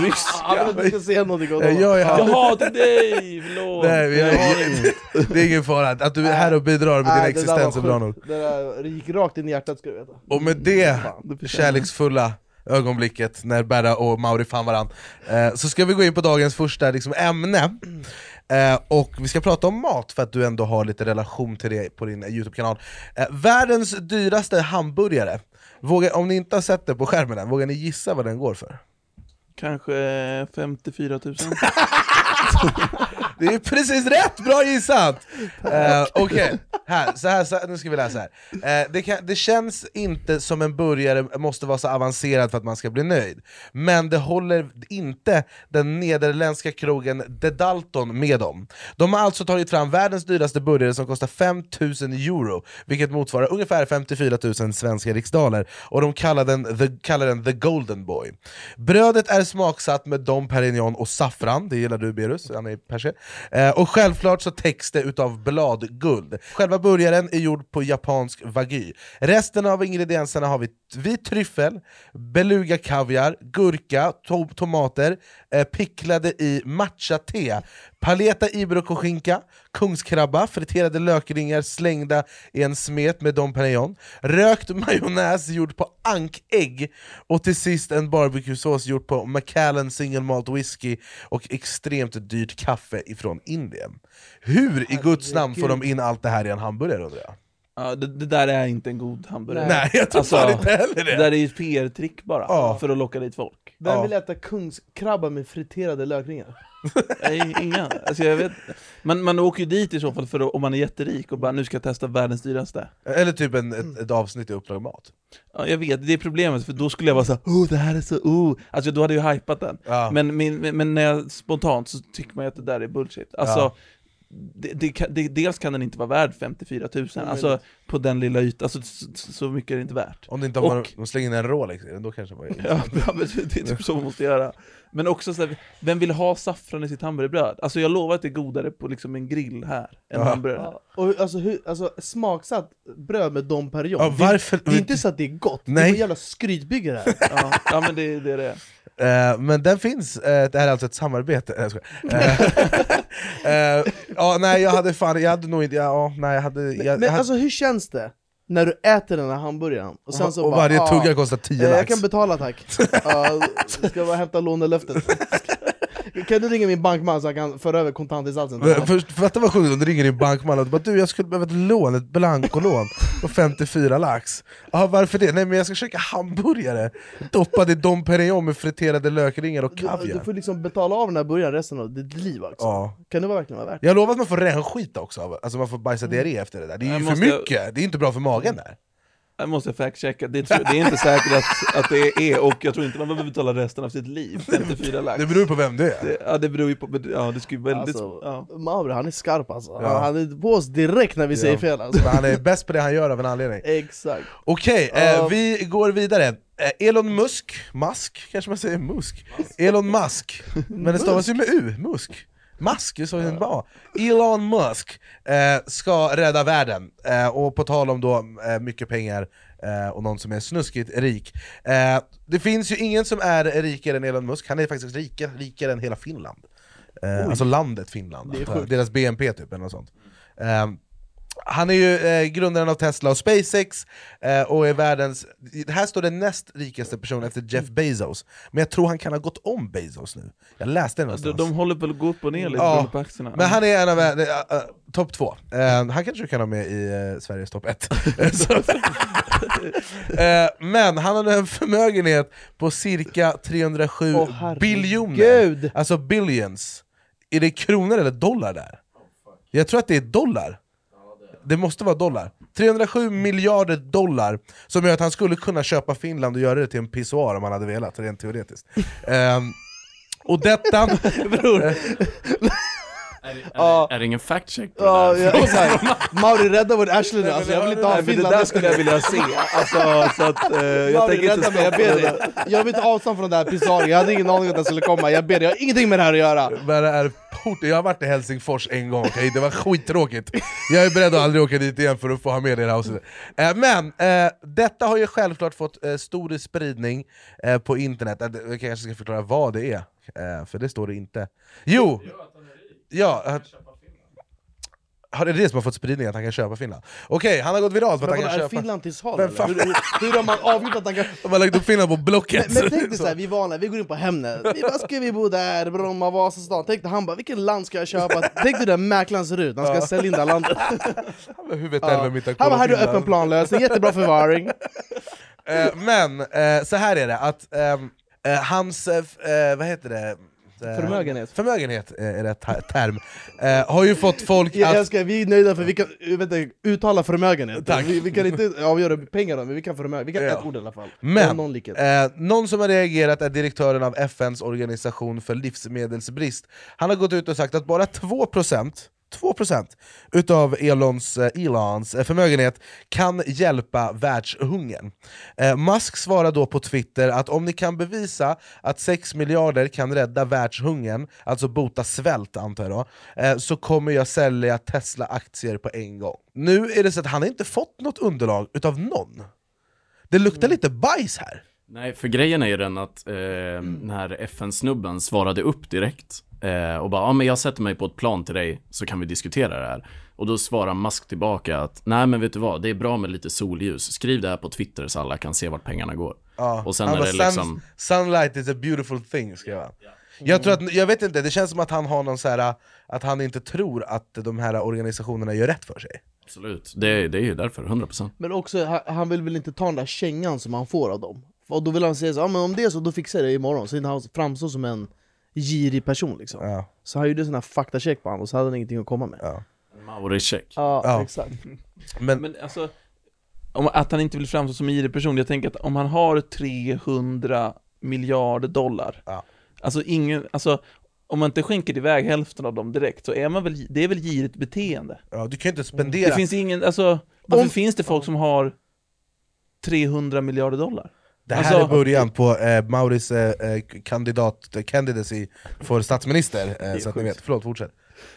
Ryska. att du ska säga någonting Eh, honom jag. Jaha till dig, förlåt. Nej, vi Jag inget. det är ingen fara, att du är här och bidrar med din existens är bra nog. Det där gick rakt in i hjärtat ska du veta Och med det kärleksfulla ögonblicket när Berra och Mauri fann varandra eh, Så ska vi gå in på dagens första liksom, ämne eh, Och vi ska prata om mat för att du ändå har lite relation till det på din Youtube-kanal eh, Världens dyraste hamburgare Vågar, Om ni inte har sett det på skärmen än, vågar ni gissa vad den går för? Kanske 54 000. Det är precis rätt! Bra gissat! Uh, Okej, här, så här, så här, nu ska vi läsa här. Eh, det, kan, det känns inte som en burgare måste vara så avancerad för att man ska bli nöjd. Men det håller inte den nederländska krogen The Dalton med om. De har alltså tagit fram världens dyraste burgare som kostar 5000 euro, vilket motsvarar ungefär 54 000 svenska riksdaler, och de kallar den, the, kallar den The Golden Boy. Brödet är smaksatt med Dom Perignon och saffran, det gillar du Berus, han är perser. Eh, och självklart så täcks det utav bladguld. Själva burgaren är gjord på japansk wagyu. Resten av ingredienserna har vi vit tryffel, beluga kaviar, gurka, to tomater, eh, picklade i matcha-te, paleta ibrokoskinka, kungskrabba, friterade lökringar slängda i en smet med Dom Perignon, rökt majonnäs gjord på ankägg och till sist en barbecuesås gjord på Macallan single malt whisky och extremt dyrt kaffe ifrån Indien. Hur i guds namn får de in allt det här i en hamburgare undrar jag? Ja, det, det där är inte en god hamburgare. Nej, jag tror Alltså, fan inte heller Det det! där är ju ett PR-trick bara, Ja. för att locka dit folk. Vem Ja. vill äta kungskrabba med friterade lökringar? Nej, inga. Alltså, jag vet. Man, man åker ju dit i så fall för att, om man är jätterik och bara nu ska jag testa världens dyraste. Eller typ en, ett, ett avsnitt i Uppdrag Mat. Ja, jag vet, det är problemet, för då skulle jag vara såhär oh det här är så oh Alltså då hade jag ju hypat den. Ja. Men, men, men när jag spontant så tycker man ju att det där är bullshit. Alltså. Det, det, dels kan den inte vara värd 54 000, alltså på den lilla ytan, alltså, så, så mycket är det inte värt. Om det inte har Och- de slänger in en Rolex i den, då kanske det var Ja, ja, men det är typ så man måste göra. Men också så här, vem vill ha saffran i sitt hamburgerbröd? Alltså jag lovar att det är godare på liksom en grill här, än Ja. hamburgare. Ja, och alltså, hur, alltså smaksatt bröd med Dom Perignon, Ja, varför? det, det är inte så att det är gott, det är Nej. jävla skrytbygge det här Ja, ja men det, det är det. Eh, men den finns, eh, det här är alltså ett samarbete, eh, Ja, nej jag hade fan, jag hade nog inte, ja, nej jag hade... Jag, Men jag hade alltså hur känns det? När du äter den här hamburgaren, och sen så och bara, varje ah, tugga kostar 10 eh, Jag lax. kan betala tack, uh, ska bara hämta lånelöftet Kan du ringa min bankman så jag kan föra över kontantinsatsen till honom? Fatta vad sjukt om du ringer din bankman och du bara du jag skulle behöva ett lån, ett blankolån på 54 lax Ja varför det? Nej men jag ska käka hamburgare doppad i Dom Perignon med friterade lökringar och Du, du kaviar får liksom betala av den här burgaren resten av ditt liv alltså. Ja. Kan det verkligen vara värt? Jag lovar att man får rännskita också, alltså man får bajsa diarré efter det där Det är ju för mycket, det är inte bra för magen där Jag måste fact-checka, det, tror- det är inte säkert att, att det är, och jag tror inte man behöver betala resten av sitt liv, 54 lax. Det beror på vem du är Det, ja det beror ju på, ja det skulle ju väldigt... Alltså, ja. Mauri han är skarp alltså, Ja. han är på oss direkt när vi säger Ja. fel alltså. Men han är bäst på det han gör av en anledning Exakt Okej, eh, Ja. vi går vidare. Eh, Elon Musk, Musk kanske man säger Musk? Elon Musk, men det stavas ju med U, Musk. Musk, det sa ju inte bara. Elon Musk eh, ska rädda världen, eh, och på tal om då eh, mycket pengar eh, och någon som är snuskigt rik. Eh, det finns ju ingen som är rikare än Elon Musk, han är faktiskt rikare, rikare än hela Finland. Eh, alltså landet Finland, Det är sjukt. deras BNP typ eller något sånt. Han är ju eh, grundaren av Tesla och SpaceX, eh, och är världens... Här står den näst rikaste personen efter Jeff Bezos, men jag tror han kan ha gått om Bezos nu. Jag läste det De, någonstans. de håller väl gå upp och ner lite Ja, på aktierna. Men han är en av uh, uh, topp två. Eh, han kanske kan ha med i eh, Sveriges topp ett. Men han hade en förmögenhet på cirka 307 Åh, herregud. biljoner. Alltså billions. Är det kronor eller dollar där? Jag tror att det är dollar. Det måste vara dollar. 307 miljarder dollar, som gör att han skulle kunna köpa Finland och göra det till en pissoar om han hade velat, rent teoretiskt. Ehm, och detta... Bror, Är, det- är, Ja. det- är det ingen fact check på ja, det där? jag, exakt. Mauri rädda vårt nu, alltså, jag vill inte ha men det Finland där skulle jag vilja se, alltså, så att, eh, jag Mauri, tänker inte mig, jag ber dig. Jag vill ta avstånd från den där pisaren, jag hade ingen aning att den skulle komma, jag ber dig, jag har ingenting med det här att göra Men det är port, jag har varit i Helsingfors en gång, okej? det var skittråkigt Jag är beredd att aldrig åka dit igen för att få ha med det i det här avsnittet. eh, Men eh, detta har ju självklart fått stor spridning på internet, jag kanske ska förklara vad det är, för det står det inte Jo! Ja, att, har det det som har fått spridning, att han kan köpa Finland? Okej, han har gått viralt för att han kan är köpa... Finland till salu eller? fan- Hur, hur, hur har man avgjort att han kan... De har lagt upp Finland på Blocket! Men, men tänk dig såhär, vi är vana, vi går in på Hemnet, vi bara ska vi bo där, Bromma, Vasastan Tänk dig, han bara vilket land ska jag köpa? Tänk dig hur mäklaren ser ut han ska sälja in det här landet Hur vet Ja. Inte Han bara, här är du öppen planlösning, jättebra förvaring Eh, men, eh, så här är det, att ehm, eh, hans, eh, eh, vad heter det? Eh, Förmögenhet. Förmögenhet eh, är rätt ter- term, eh, har ju fått folk Jag att... älskar, vi är nöjda för vi kan vet du, uttala förmögenhet Tack. vi, vi kan inte avgöra pengar men vi kan förmögenhet, vi kan Ja. ett ord i alla fall Men, någon eh, någon som har reagerat är direktören av FNs organisation för livsmedelsbrist Han har gått ut och sagt att bara 2% 2% utav Elons, eh, Elons eh, förmögenhet kan hjälpa världshungern. Eh, Musk svarar då på Twitter att om ni kan bevisa att 6 miljarder kan rädda världshungern, alltså bota svält antar jag då, så kommer jag sälja Tesla-aktier på en gång. Nu är det så att han inte fått något underlag utav någon. Det luktar lite bajs här. Nej, för grejen är ju den att eh, när FN-snubben svarade upp direkt eh, och bara ja men jag sätter mig på ett plan till dig så kan vi diskutera det här. Och då svarar Musk tillbaka att nej men vet du vad, det är bra med lite solljus. Skriv det här på Twitter så alla kan se vart pengarna går. Ja. Och sen Han är det "Sun- liksom, Sunlight is a beautiful thing, skrev han. Jag, tror att, jag vet inte, det känns som att han har någon så här, att han inte tror att de här organisationerna gör rätt för sig. absolut, det, det är ju därför, 100%. Men också, han, han vill väl inte ta den där kängan som han får av dem Och då vill han säga så, ja men om det är så, då fixar jag det imorgon Så inte han framstår som en girig person liksom Ja. Så han gjorde sån här faktacheck på honom och så hade han ingenting att komma med Ja. Mauri-check. Ja, Ja. exakt Men, Men alltså, om, att han inte vill framstå som en girig person, jag tänker att om han har 300 miljarder dollar, Ja. alltså ingen, alltså om man inte skänker iväg hälften av dem direkt så är man väl, det är väl girigt beteende? ja, du kan ju inte spendera... Det finns ingen, alltså, varför Om- finns det folk som har 300 miljarder dollar? Det här alltså- är början på eh, Mauris eh, eh, kandidat, candidacy för statsminister, eh, så att ni vet. Förlåt, fortsätt.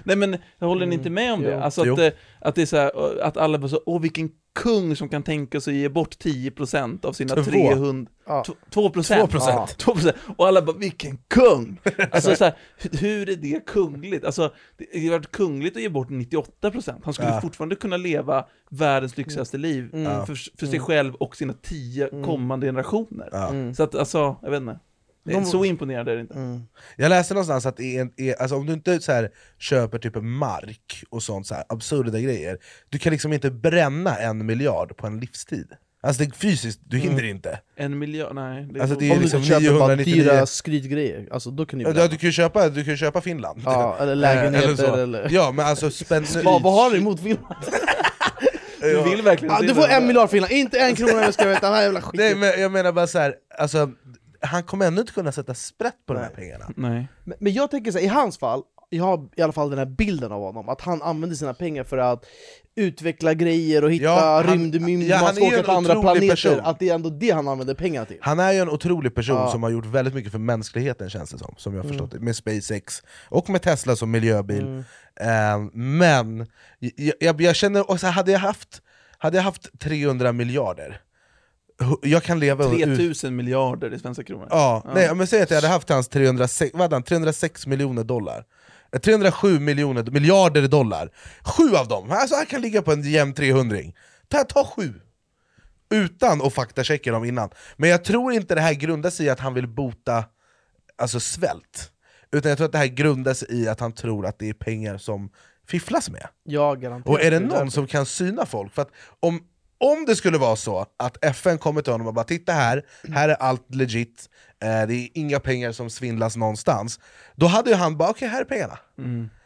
Nej men, jag håller ni inte med om det? Jo. Alltså att, det- att det är så här, att alla bara så, åh vilken kung som kan tänka sig ge bort 10% av sina Två. 300... Ja. T- 2%? 2%. Ja, 2%. Och alla bara, vilken kung! Alltså så här, hu- hur är det kungligt? Alltså, det hade varit kungligt att ge bort 98%. Han skulle Ja. fortfarande kunna leva världens lyxigaste liv Mm. för, för sig själv och sina tio kommande generationer. Ja. Mm. Så att, alltså, jag vet inte. De- Så imponerande är det inte. Mm. Jag läste någonstans att i en, i, alltså om du inte så här, köper typ mark och sånt, så här, absurda grejer, du kan liksom inte bränna en miljard på en livstid. Alltså det är fysiskt, du hinner inte. En miljard, nej. Det är Alltså, så- det är Om du liksom inte köper bara 999. dyra skrytgrejer, alltså då kan du Ja, du kan ju köpa, du kan ju köpa Finland. Ja, eller Eh, lägenheter så. eller... Ja men alltså spänn... Vad, vad har du emot Finland? Du vill verkligen Ja, du får en miljard Finland, inte en krona jag ska veta, den här jävla skiten Nej men jag menar bara så här, alltså, han kommer ändå inte kunna sätta sprätt på de här pengarna. Nej. Men, men jag tänker så här, i hans fall, jag har i alla fall den här bilden av honom, att han använder sina pengar för att utveckla grejer och hitta Ja, rymdmynt, ja, man ska åka en till andra otrolig planeter, person. att det är ändå det han använder pengar till Han är ju en otrolig person Ja. som har gjort väldigt mycket för mänskligheten känns det som, som jag har Mm. förstått det, med SpaceX och med Tesla som miljöbil. Mm. Eh, men jag, jag, jag känner också, hade jag haft, hade jag haft 300 miljarder, jag kan leva ut- 3000 miljarder i svenska kronor. Ja, Ja. nej men säg att jag hade haft hans 306, vad hade han, 306 miljoner dollar. Eh, 307 miljoner, miljarder dollar. Sju av dem, alltså han kan ligga på en jämn 300 Ta, ta sju! Utan att faktachecka dem innan. Men jag tror inte det här grundar sig i att han vill bota alltså svält. Utan jag tror att det här grundar sig i att han tror att det är pengar som fifflas med. Ja, garanterat. Och är det är någon som kan syna folk? För att om, om det skulle vara så att FN kommer till honom och bara titta här, här är allt legit, eh, det är inga pengar som svindlas någonstans, då hade ju han bara okej, här är pengarna.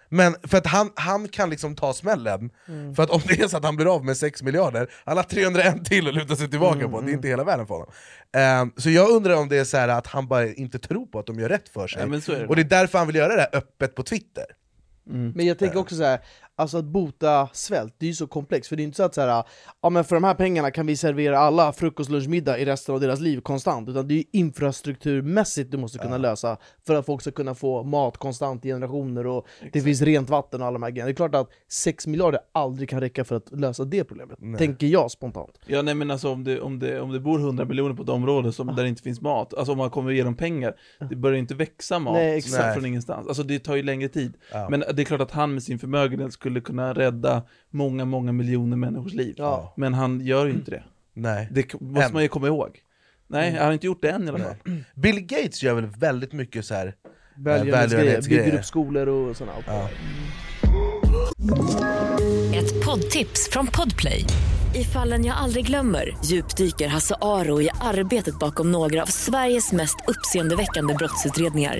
Men för att han, han kan liksom ta smällen, för att om det är så att han blir av med 6 miljarder, han har 301 till att luta sig tillbaka på, det är inte hela världen för honom. Eh, så jag undrar om det är så här att han bara inte tror på att de gör rätt för sig, Ja, men så är det och det är därför han vill göra det här öppet på Twitter. Men jag tänker också så här, alltså att bota svält, det är ju så komplext, för det är inte så att så här, ja men för de här pengarna kan vi servera alla frukost, lunch, middag i resten av deras liv konstant, utan det är ju infrastrukturmässigt du måste kunna lösa för att folk ska kunna få mat konstant i generationer och det finns rent vatten och alla de här grejerna. Det är klart att 6 miljarder aldrig kan räcka för att lösa det problemet, tänker jag spontant. Ja nej men alltså om det, om det, om det bor 100 miljoner på ett område som, där det inte finns mat, alltså om man kommer ge dem pengar, det börjar inte växa mat Nej, exakt. Nej. från ingenstans. Alltså det tar ju längre tid. Ja. Men det är klart att han med sin förmögenhet skulle kunna rädda många, många miljoner människors liv. Ja. Men han gör ju inte det. Nej. Det måste Än. man ju komma ihåg. Nej, Mm. han har inte gjort det än i alla fall. Bill Gates gör väl väldigt mycket så här. Välgörenhetsgrejer, välgörenhetsgrejer. bygger upp skolor och sådana Ja. Ett poddtips från Podplay. I fallen jag aldrig glömmer djupdyker Hasse Aro i arbetet bakom några av Sveriges mest uppseendeväckande brottsutredningar.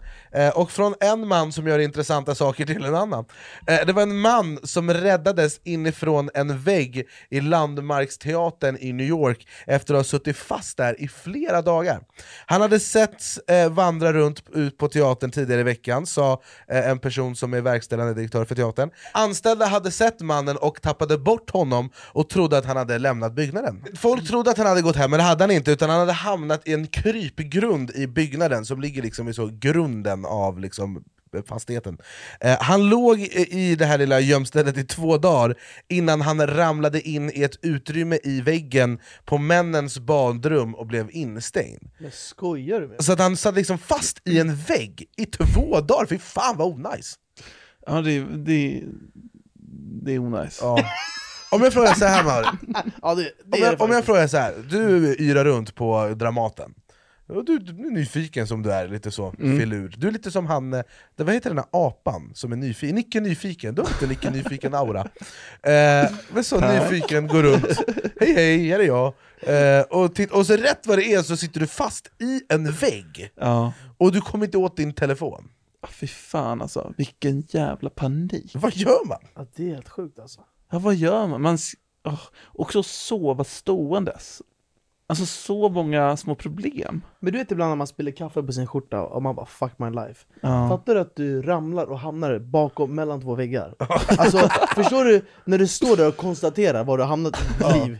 Eh, och från en man som gör intressanta saker till en annan. Eh, det var en man som räddades inifrån en vägg i Landmarksteatern i New York efter att ha suttit fast där i flera dagar. Han hade setts eh, vandra runt ut på teatern tidigare i veckan, sa eh, en person som är verkställande direktör för teatern. Anställda hade sett mannen och tappade bort honom och trodde att han hade lämnat byggnaden. Folk trodde att han hade gått hem, men det hade han inte, utan han hade hamnat i en krypgrund i byggnaden som ligger liksom i så grunden av liksom fastigheten. Eh, han låg i det här lilla gömstället i två dagar innan han ramlade in i ett utrymme i väggen på männens badrum och blev instängd. Men skojar du med Så att han satt liksom fast i en vägg i två dagar, fy fan vad onajs! Ja, det, det, det är onajs. Ja. Om jag frågar så här Mauri, Ja det, det om jag, om jag frågar så här, du yrar runt på Dramaten du, du är nyfiken som du är, lite så filur. Du är lite som han, eh, det, vad heter den där apan som är nyfiken? Nicke Nyfiken, du har lite Nicke Nyfiken-aura. Eh, men så nyfiken, går runt, hej hej, här är jag. Eh, och, titt, och så rätt vad det är så sitter du fast i en vägg, Ja. och du kommer inte åt din telefon. Ah, Fy fan alltså, vilken jävla panik. Vad gör man? Ja, det är helt sjukt alltså. Ja, vad gör man? man åh, också sova ståendes. Alltså så många små problem. Men du vet ibland när man spiller kaffe på sin skjorta och man bara 'fuck my life' Ja. Fattar du att du ramlar och hamnar bakom, mellan två väggar? Alltså, förstår du när du står där och konstaterar var du har hamnat i ditt liv?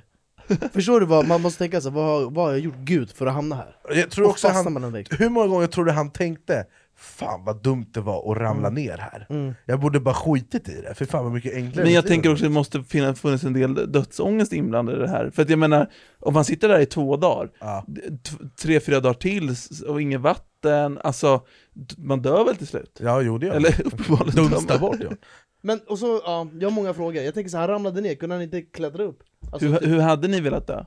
Förstår du vad man måste tänka sig, vad, har- vad har jag gjort Gud för att hamna här? Jag tror Och också fastnar han, hur många gånger tror du han tänkte Fan vad dumt det var att ramla ner här Mm. Jag borde bara skitit i det, för fan vad mycket enklare Men jag tänker också att det måste finnas funnits en del dödsångest inblandad i det här. För att jag menar, om man sitter där i två dagar, Ja. tre, fyra dagar till och inget vatten, alltså man dör väl till slut? Ja, jo det gör Eller uppenbarligen Dunsta bort ja. Men och så, ja, jag har många frågor, jag tänker så här, han ramlade ner, kunde han inte klättra upp? Alltså, Hur, typ- hur hade ni velat dö?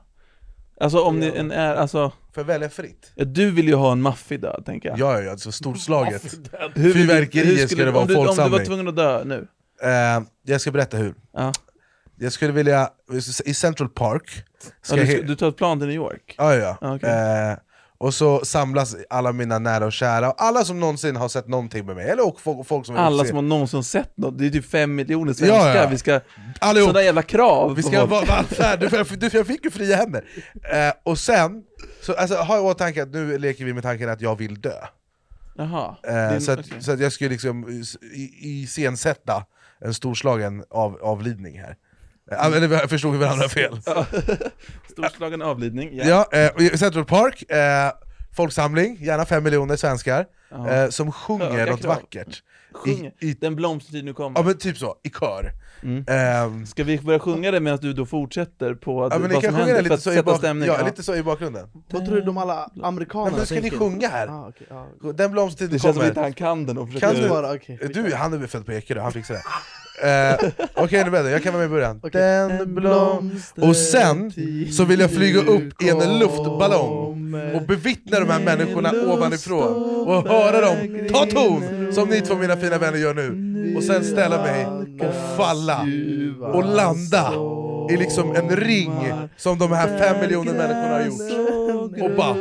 Alltså om ni en är, alltså, jag välja fritt? ja, du vill ju ha en maffig död tänker jag. Ja, ja, alltså storslaget Hur, Fyrverkerier ska det vara om, du, om du var folksamling. tvungen att dö nu? eh, Jag ska berätta hur Ja. Jag skulle vilja, i Central Park ska Ja, du, du tar ett plan till New York? Ja, ja. Eh, och så samlas alla mina nära och kära, och alla som någonsin har sett någonting med mig, eller folk, folk som Alla som har någonsin sett något, det är typ fem miljoner svenskar, Ja, ja. vi ska... Allihop. Sådana jävla krav Vi ska vara välfärd, du, du, jag fick ju fria händer! Eh, och sen, så, alltså, har jag i åtanke att nu leker vi med tanken att jag vill dö. Jaha. Eh, Din- så, att, okej. så att jag skulle liksom iscensätta en storslagen av, avlidning här. Ja, men vi förstod varandra fel. Storslagen avlidning, ja. Ja, eh, Central Park, eh, folksamling, gärna fem miljoner svenskar, Ja. eh, som sjunger Höga något krav. vackert. Sjung, I, i, Den blomstertid nu kommer. ja men typ så, i kör. Mm. Ehm, Ska vi börja sjunga det medan du då fortsätter på att, ja men ni vad kan som händer det för lite att så, i sätta stämningen? ja, lite så i bakgrunden. Vad tror du de alla amerikanerna Men då ska ni sjunga här. Ah, okej, ja. Den blomstertid Det känns som kommer. att inte han kan den och försöker... Kan du? Bara, okej. Du, han är född på Ekerö, han fixar det. Eh, Okej nu vänder jag kan vara med i början. Okej. Den. Och sen så vill jag flyga upp i en luftballong och bevittna de här människorna ovanifrån och höra dem ta ton, som ni två mina fina vänner gör nu. Och sen ställa mig och falla och landa i liksom en ring som de här fem miljoner människorna har gjort. Och bara...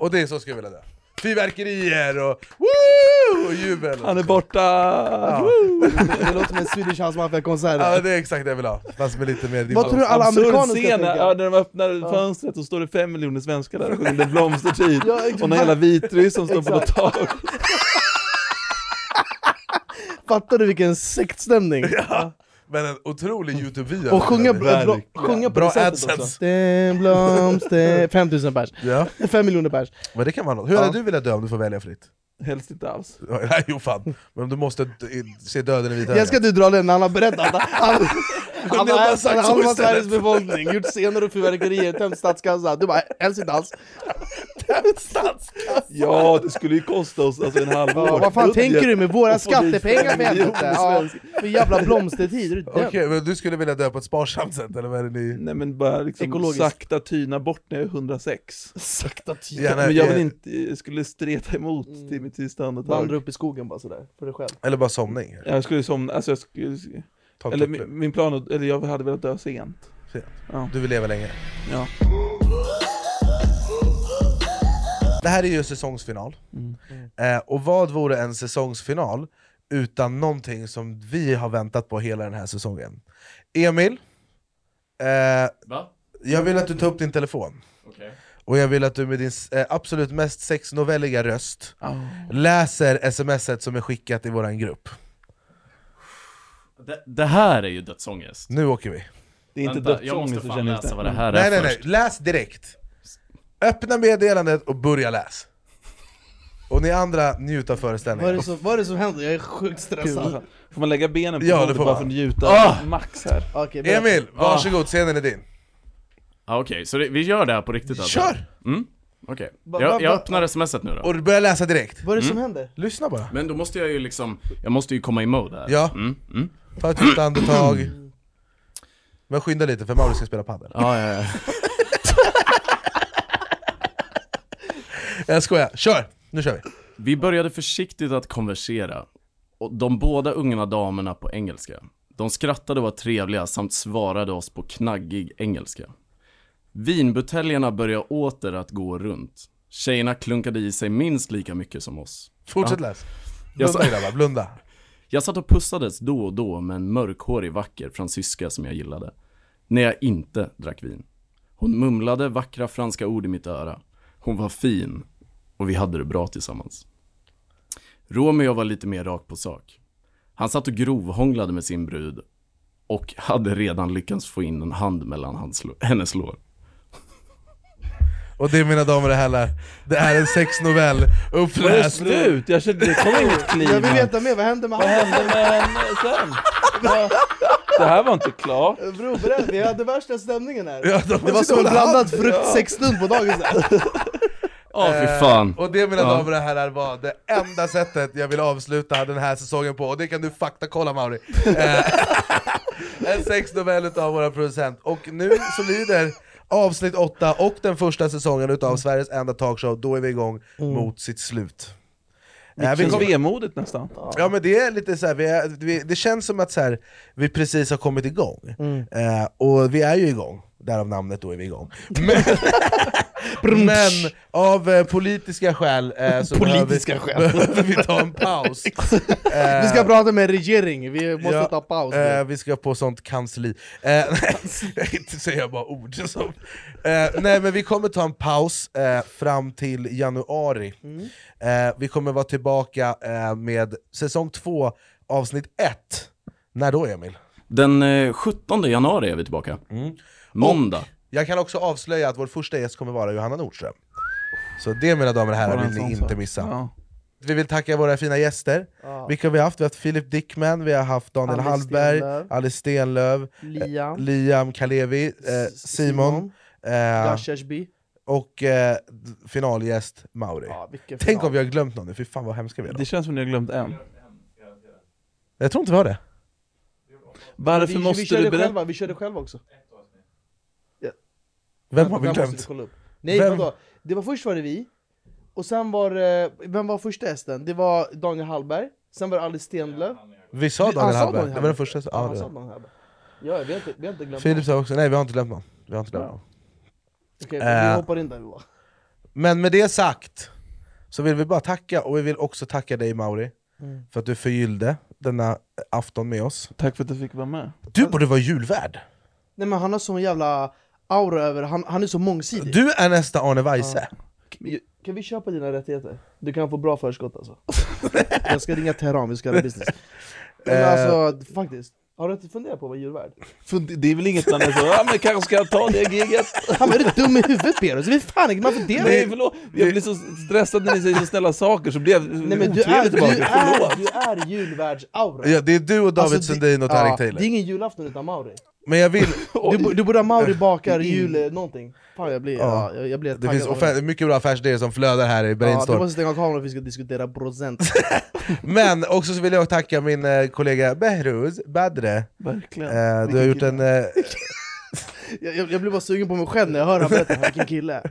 Och det är så skulle jag vilja dö. Fyrverkerier och, woo! och jubel. Han är borta! Ja. Det låter som en Swedish House Mafia-konsert Ja det är exakt det jag vill ha, fast med lite mer Vad tror du alla amerikaner ska tänka? ja, när de öppnar fönstret så står det fem miljoner svenskar där och sjunger Det blomstertid, Ja, exakt. och någon jävla vitryss som står på något tak. Fattar du vilken sektstämning? Ja, men en otrolig youtube-video Och sjunga, bra, sjunga på Bra det sättet också. Den blomster... 5000 pers. Ja, 5 miljoner pers. men det kan vara något. Hur Ja. hade du velat dö om du får välja fritt? Helst inte alls. Nej jo fan, men du måste se döden i Jag vitögat ska du dra den när han har berättat han, han, jag har så halva. Sveriges befolkning, gjort scener och fyrverkerier, tömt statskassan. Du bara, helst inte alls. Ja, det skulle ju kosta oss alltså en halv Ja, år. vad fan tänker du med våra skattepengar för helvete? Ja, för jävla blomstertid, är du? Okej, men du skulle vilja dö på ett sparsamt sätt eller vad är det ni... Nej men bara liksom Ekologiskt. sakta tyna bort när jag är 106. Sakta tid. Gärna, Men jag vill eh, inte, jag skulle streta emot till mitt sista Vandra upp i skogen bara sådär, för dig själv. Eller bara somning? Jag skulle somna, alltså jag skulle, Ta eller min, min plan, eller jag hade velat dö sent. Sent. Ja. Du vill leva länge? Ja. Det här är ju säsongsfinal, Mm. eh, och vad vore en säsongsfinal utan någonting som vi har väntat på hela den här säsongen? Emil, eh, Va? jag vill att du tar upp din telefon, Okej. Och jag vill att du med din eh, absolut mest sexnovelliga röst Ja. läser smset som är skickat i våran grupp. Det, det här är ju dödsångest. Nu åker vi. Det är inte Vänta, jag måste dödsångest fan jag läsa vad det här Nej är nej nej, först. läs direkt! Öppna meddelandet och börja läs. Och ni andra, njut av Vad är, föreställningen. det som, vad är det som händer? Jag är sjukt stressad. Får man lägga benen på Ja, det bordet får bara man. för att njuta Ah! max här? Berätta. Emil, varsågod, scenen är din. Ja, Okej, så det, vi gör det här på riktigt alltså? Kör! Mm, okej. Va- va- Jag, jag va- öppnar smset nu då. Och du börjar läsa direkt. Vad är det som händer? Lyssna bara. Men då måste jag ju liksom, jag måste ju komma i mode här. Ja. Mm, mm. Ta ett djupt andetag. Men skynda lite för Mauri ska spela padel. Ja, ja, ja. Jag skojar, kör! Nu kör vi. Vi började försiktigt att konversera, och de båda unga damerna på engelska. De skrattade och var trevliga samt svarade oss på knaggig engelska. Vinbuteljerna började åter att gå runt. Tjejerna klunkade i sig minst lika mycket som oss. Fortsätt Ja. läs. Jag Blunda sa- grabbar, blunda. Jag satt och pussades då och då med en mörkhårig vacker fransyska som jag gillade. När jag inte drack vin. Hon mumlade vackra franska ord i mitt öra. Hon var fin och vi hade det bra tillsammans. Romeo var lite mer rakt på sak. Han satt och grovhånglade med sin brud och hade redan lyckats få in en hand mellan hans, hennes lår. Och det mina damer och herrar, det är en sexnovell Var det uppläst. slut? Jag kände, det kom inget kliv. Jag vill veta mer, vad hände med Vad han? hände med henne sen? Det här var inte klart. Bror berätta, vi hade värsta stämningen här. Ja, de Det var som en håller blandad fruktsexstund på dagen sen. Ja, fy fan. Eh, Och det mina Ja. damer och herrar var det enda sättet jag vill avsluta den här säsongen på, och det kan du faktakolla Mauri. Eh, en sexnovell utav våra producent, och nu så lyder avsnitt 8 och den första säsongen utav Sveriges enda talkshow, då är vi igång mot sitt slut. Det vi känns vemodigt nästan. Ja men det är lite så här, vi är, vi, det känns som att så här, vi precis har kommit igång, eh, och vi är ju igång, därav namnet då är vi igång. Men, men av eh, politiska skäl eh, så Politiska behöver, skäl. behöver vi ta en paus. Eh, Vi ska prata med regering, vi måste ja, ta paus. eh, nu. vi ska på sånt kansli. Eh, nej, inte säga bara ord. Som. Eh, nej men vi kommer ta en paus eh, fram till januari. Mm. Eh, vi kommer vara tillbaka eh, med säsong två, avsnitt ett. När då Emil? Den eh, 17 januari är vi tillbaka. Måndag. Jag kan också avslöja att vår första gäst kommer vara Johanna Nordström. Så det mina damer och herrar vill ni inte missa. Ja. Vi vill tacka våra fina gäster. Ja. Vilka har vi haft? Vi har haft Filip Dickman, vi har haft Daniel Alice Hallberg, Stenlöf. Alice Stenlöf, Liam, Liam Kalevi, eh, Simon, eh, Gashashby. och eh, finalgäst Mauri. Ja, vilken Tänk final. om vi har glömt någon nu, fy fan vad hemska vi är då. Det känns som ni har glömt en. Jag tror inte vi har det. Varför vi, vi måste körde du berätta? själva, vi körde själva också. Vem har vi glömt? Nej Vem? vadå? Det var först var det vi, och sen var det, vem var första hästen? Det var Daniel Hallberg, sen var det Alice Stenlöf Vi sa Daniel han sa Hallberg, Daniel det var den första. Ja, han sa var. Daniel Hallberg Ja, vi har inte, vi har inte glömt Filip sa också, nej vi har inte glömt någon. Vi har inte glömt någon. Okej, Eh. vi hoppar in där vi var Men med det sagt, så vill vi bara tacka, och vi vill också tacka dig Mauri, Mm. för att du förgyllde denna afton med oss. Tack för att du fick vara med. Du borde vara julvärd! Nej men han har sån jävla aura över, han, han är så mångsidig Du är nästa Arne Weise. Kan vi köpa dina rättigheter? Du kan få bra förskott alltså Jag ska ringa Teheran, vi ska göra business Men Eh. alltså, faktiskt Har du inte funderat på julvärd? För det är väl inget man är så, ja men kanske ska jag ta det giget? Han bara, är du dum i huvudet Berus? Vet fan inte man det Nej förlåt, jag blir så stressad när ni säger så snälla saker så blir jag Nej men du är, du är, du är julvärds-aura Ja, det är du och David Alltså, det- Sundin och Tareq ja, Taylor. Det är ingen julafton utan Mauri. Men jag vill... Du, du borde ha Mauri bakar jul eh, någonting Fan jag blir, Ja. ja. jag, jag blir Det finns mycket bra affärsidéer som flödar här i Ja, du Brainstorm. måste stänga av kameran för att vi ska diskutera procent Men också så vill jag tacka min eh, kollega Behruz Badre. Verkligen. Eh, du har gjort en... Eh, jag, jag, blir bara sugen på mig själv när jag hör han berätta vilken kille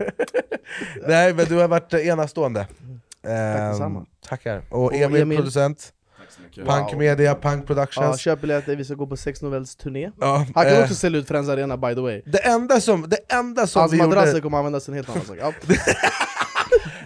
nej men du har varit enastående. Eh, detsamma. tackar. Och Och Emil, Emil. producent. Punk Media, Punk Ja, Productions. köp biljetter, vi ska gå på Sex Novels turné Ja, Han kan eh, också sälja ut Friends Arena by the way det enda som, det enda som Hans vi madrasser gjorde... kommer användas en helt annan sak ja.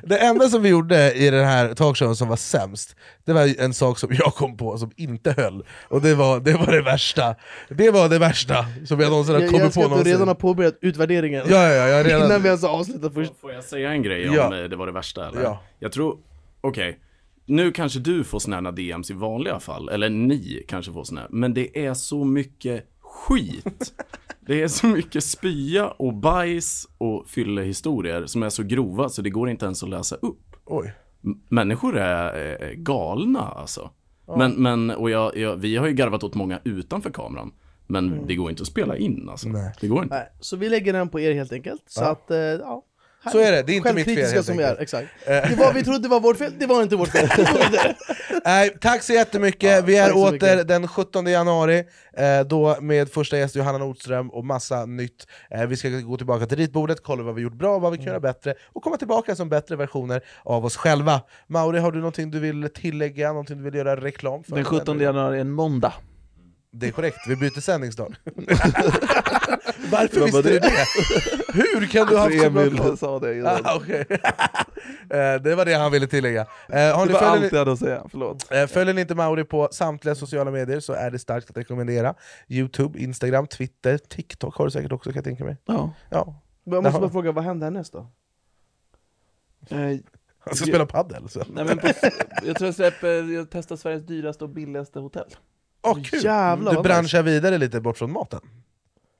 Det enda som vi gjorde i den här talkshowen som var sämst, det var en sak som jag kom på som inte höll. Och det var det, var det värsta. Det var det värsta som jag någonsin har Jag, kommit jag på älskar att du någonsin. redan har påbörjat utvärderingen Ja, ja, ja, jag redan... Innan vi ens har avslutat först Får jag säga en grej om Ja. eh, det var det värsta eller? Ja. Jag tror, okej, nu kanske du får här DMs i vanliga fall, eller ni kanske får såna här, men det är så mycket skit. Det är så mycket spya och bajs och fyllehistorier som är så grova så det går inte ens att läsa upp. Oj. M- Människor är eh, galna alltså. Men, men och jag, jag, vi har ju garvat åt många utanför kameran. Men det går inte att spela in alltså. Nej. Det går inte. Nej, Så vi lägger den på er helt enkelt, så Ja. att, eh, ja Så är det, det är inte mitt fel, helt som vi är, exakt. Det var, vi trodde det var vårt fel, det var inte vårt fel Nej, tack så jättemycket, Ja, vi är åter mycket. den 17 januari, eh, då med första gäst Johanna Nordström och massa nytt. Eh, vi ska gå tillbaka till ritbordet, kolla vad vi gjort bra, vad vi kan göra bättre, och komma tillbaka som bättre versioner av oss själva. Mauri, har du någonting du vill tillägga, någonting du vill göra reklam för? Den 17 januari är en måndag. Det är korrekt, vi byter sändningsdag. Varför visste du det? det? Hur kan du ha haft så bra Emil koll? sa det innan. Ah, okej. Eh, det var det han ville tillägga. Eh, har Det ni var följer allt jag hade att säga, förlåt. Eh, Följer ni inte Mauri på samtliga sociala medier så är det starkt att rekommendera. Youtube, Instagram, Twitter, TikTok har du säkert också kan jag tänka mig. Ja. Ja. Jag måste bara fråga, vad händer härnäst då? Han ska spela padel. Så. nej, men på, jag tror jag släpper, jag testar Sveriges dyraste och billigaste hotell. Åh, kul! Jävlar, du branschar vidare lite bort från maten.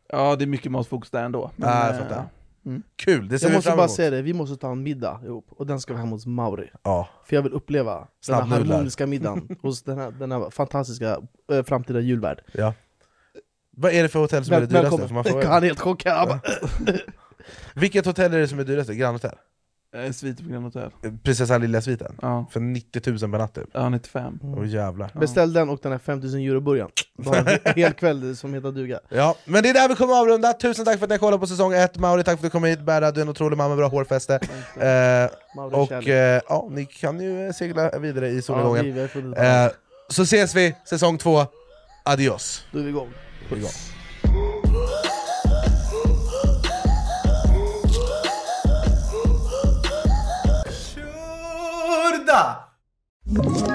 Ja, det är mycket matfokus där ändå. Men, Ah, jag eh, fattar. mm. Kul, det ser Jag vi måste fram bara emot. säga det, vi måste ta en middag ihop, och den ska vara hemma hos Mauri Ja. För jag vill uppleva den här Snabbnudlar. harmoniska middagen hos den här, den här fantastiska äh, framtida julvärd ja. Vad är det för hotell som är det Väl- dyraste? Får man Välkommen! fråga? Han är helt chockad, bara, Vilket hotell är det som är dyrast? Grand Hotel? Eh, Svit på Grand Hotel. Prinsessan Lilja-sviten? Ja. För 90 000 per natt typ? Ja, 95. Åh jävlar. Beställ den och den här 5000 euro burgaren Bara en he- hel kväll som heter duga Ja, men det är där vi kommer avrunda. Tusen tack för att ni har kollat på säsong 1. Mauri, tack för att du kom hit. Berra, du är en otrolig man med bra hårfäste. Eh, Mauri och eh, ja, ni kan ju segla vidare i Ja, solnedgången. funnit eh, så ses vi säsong 2. Adios! Då är vi igång På igång.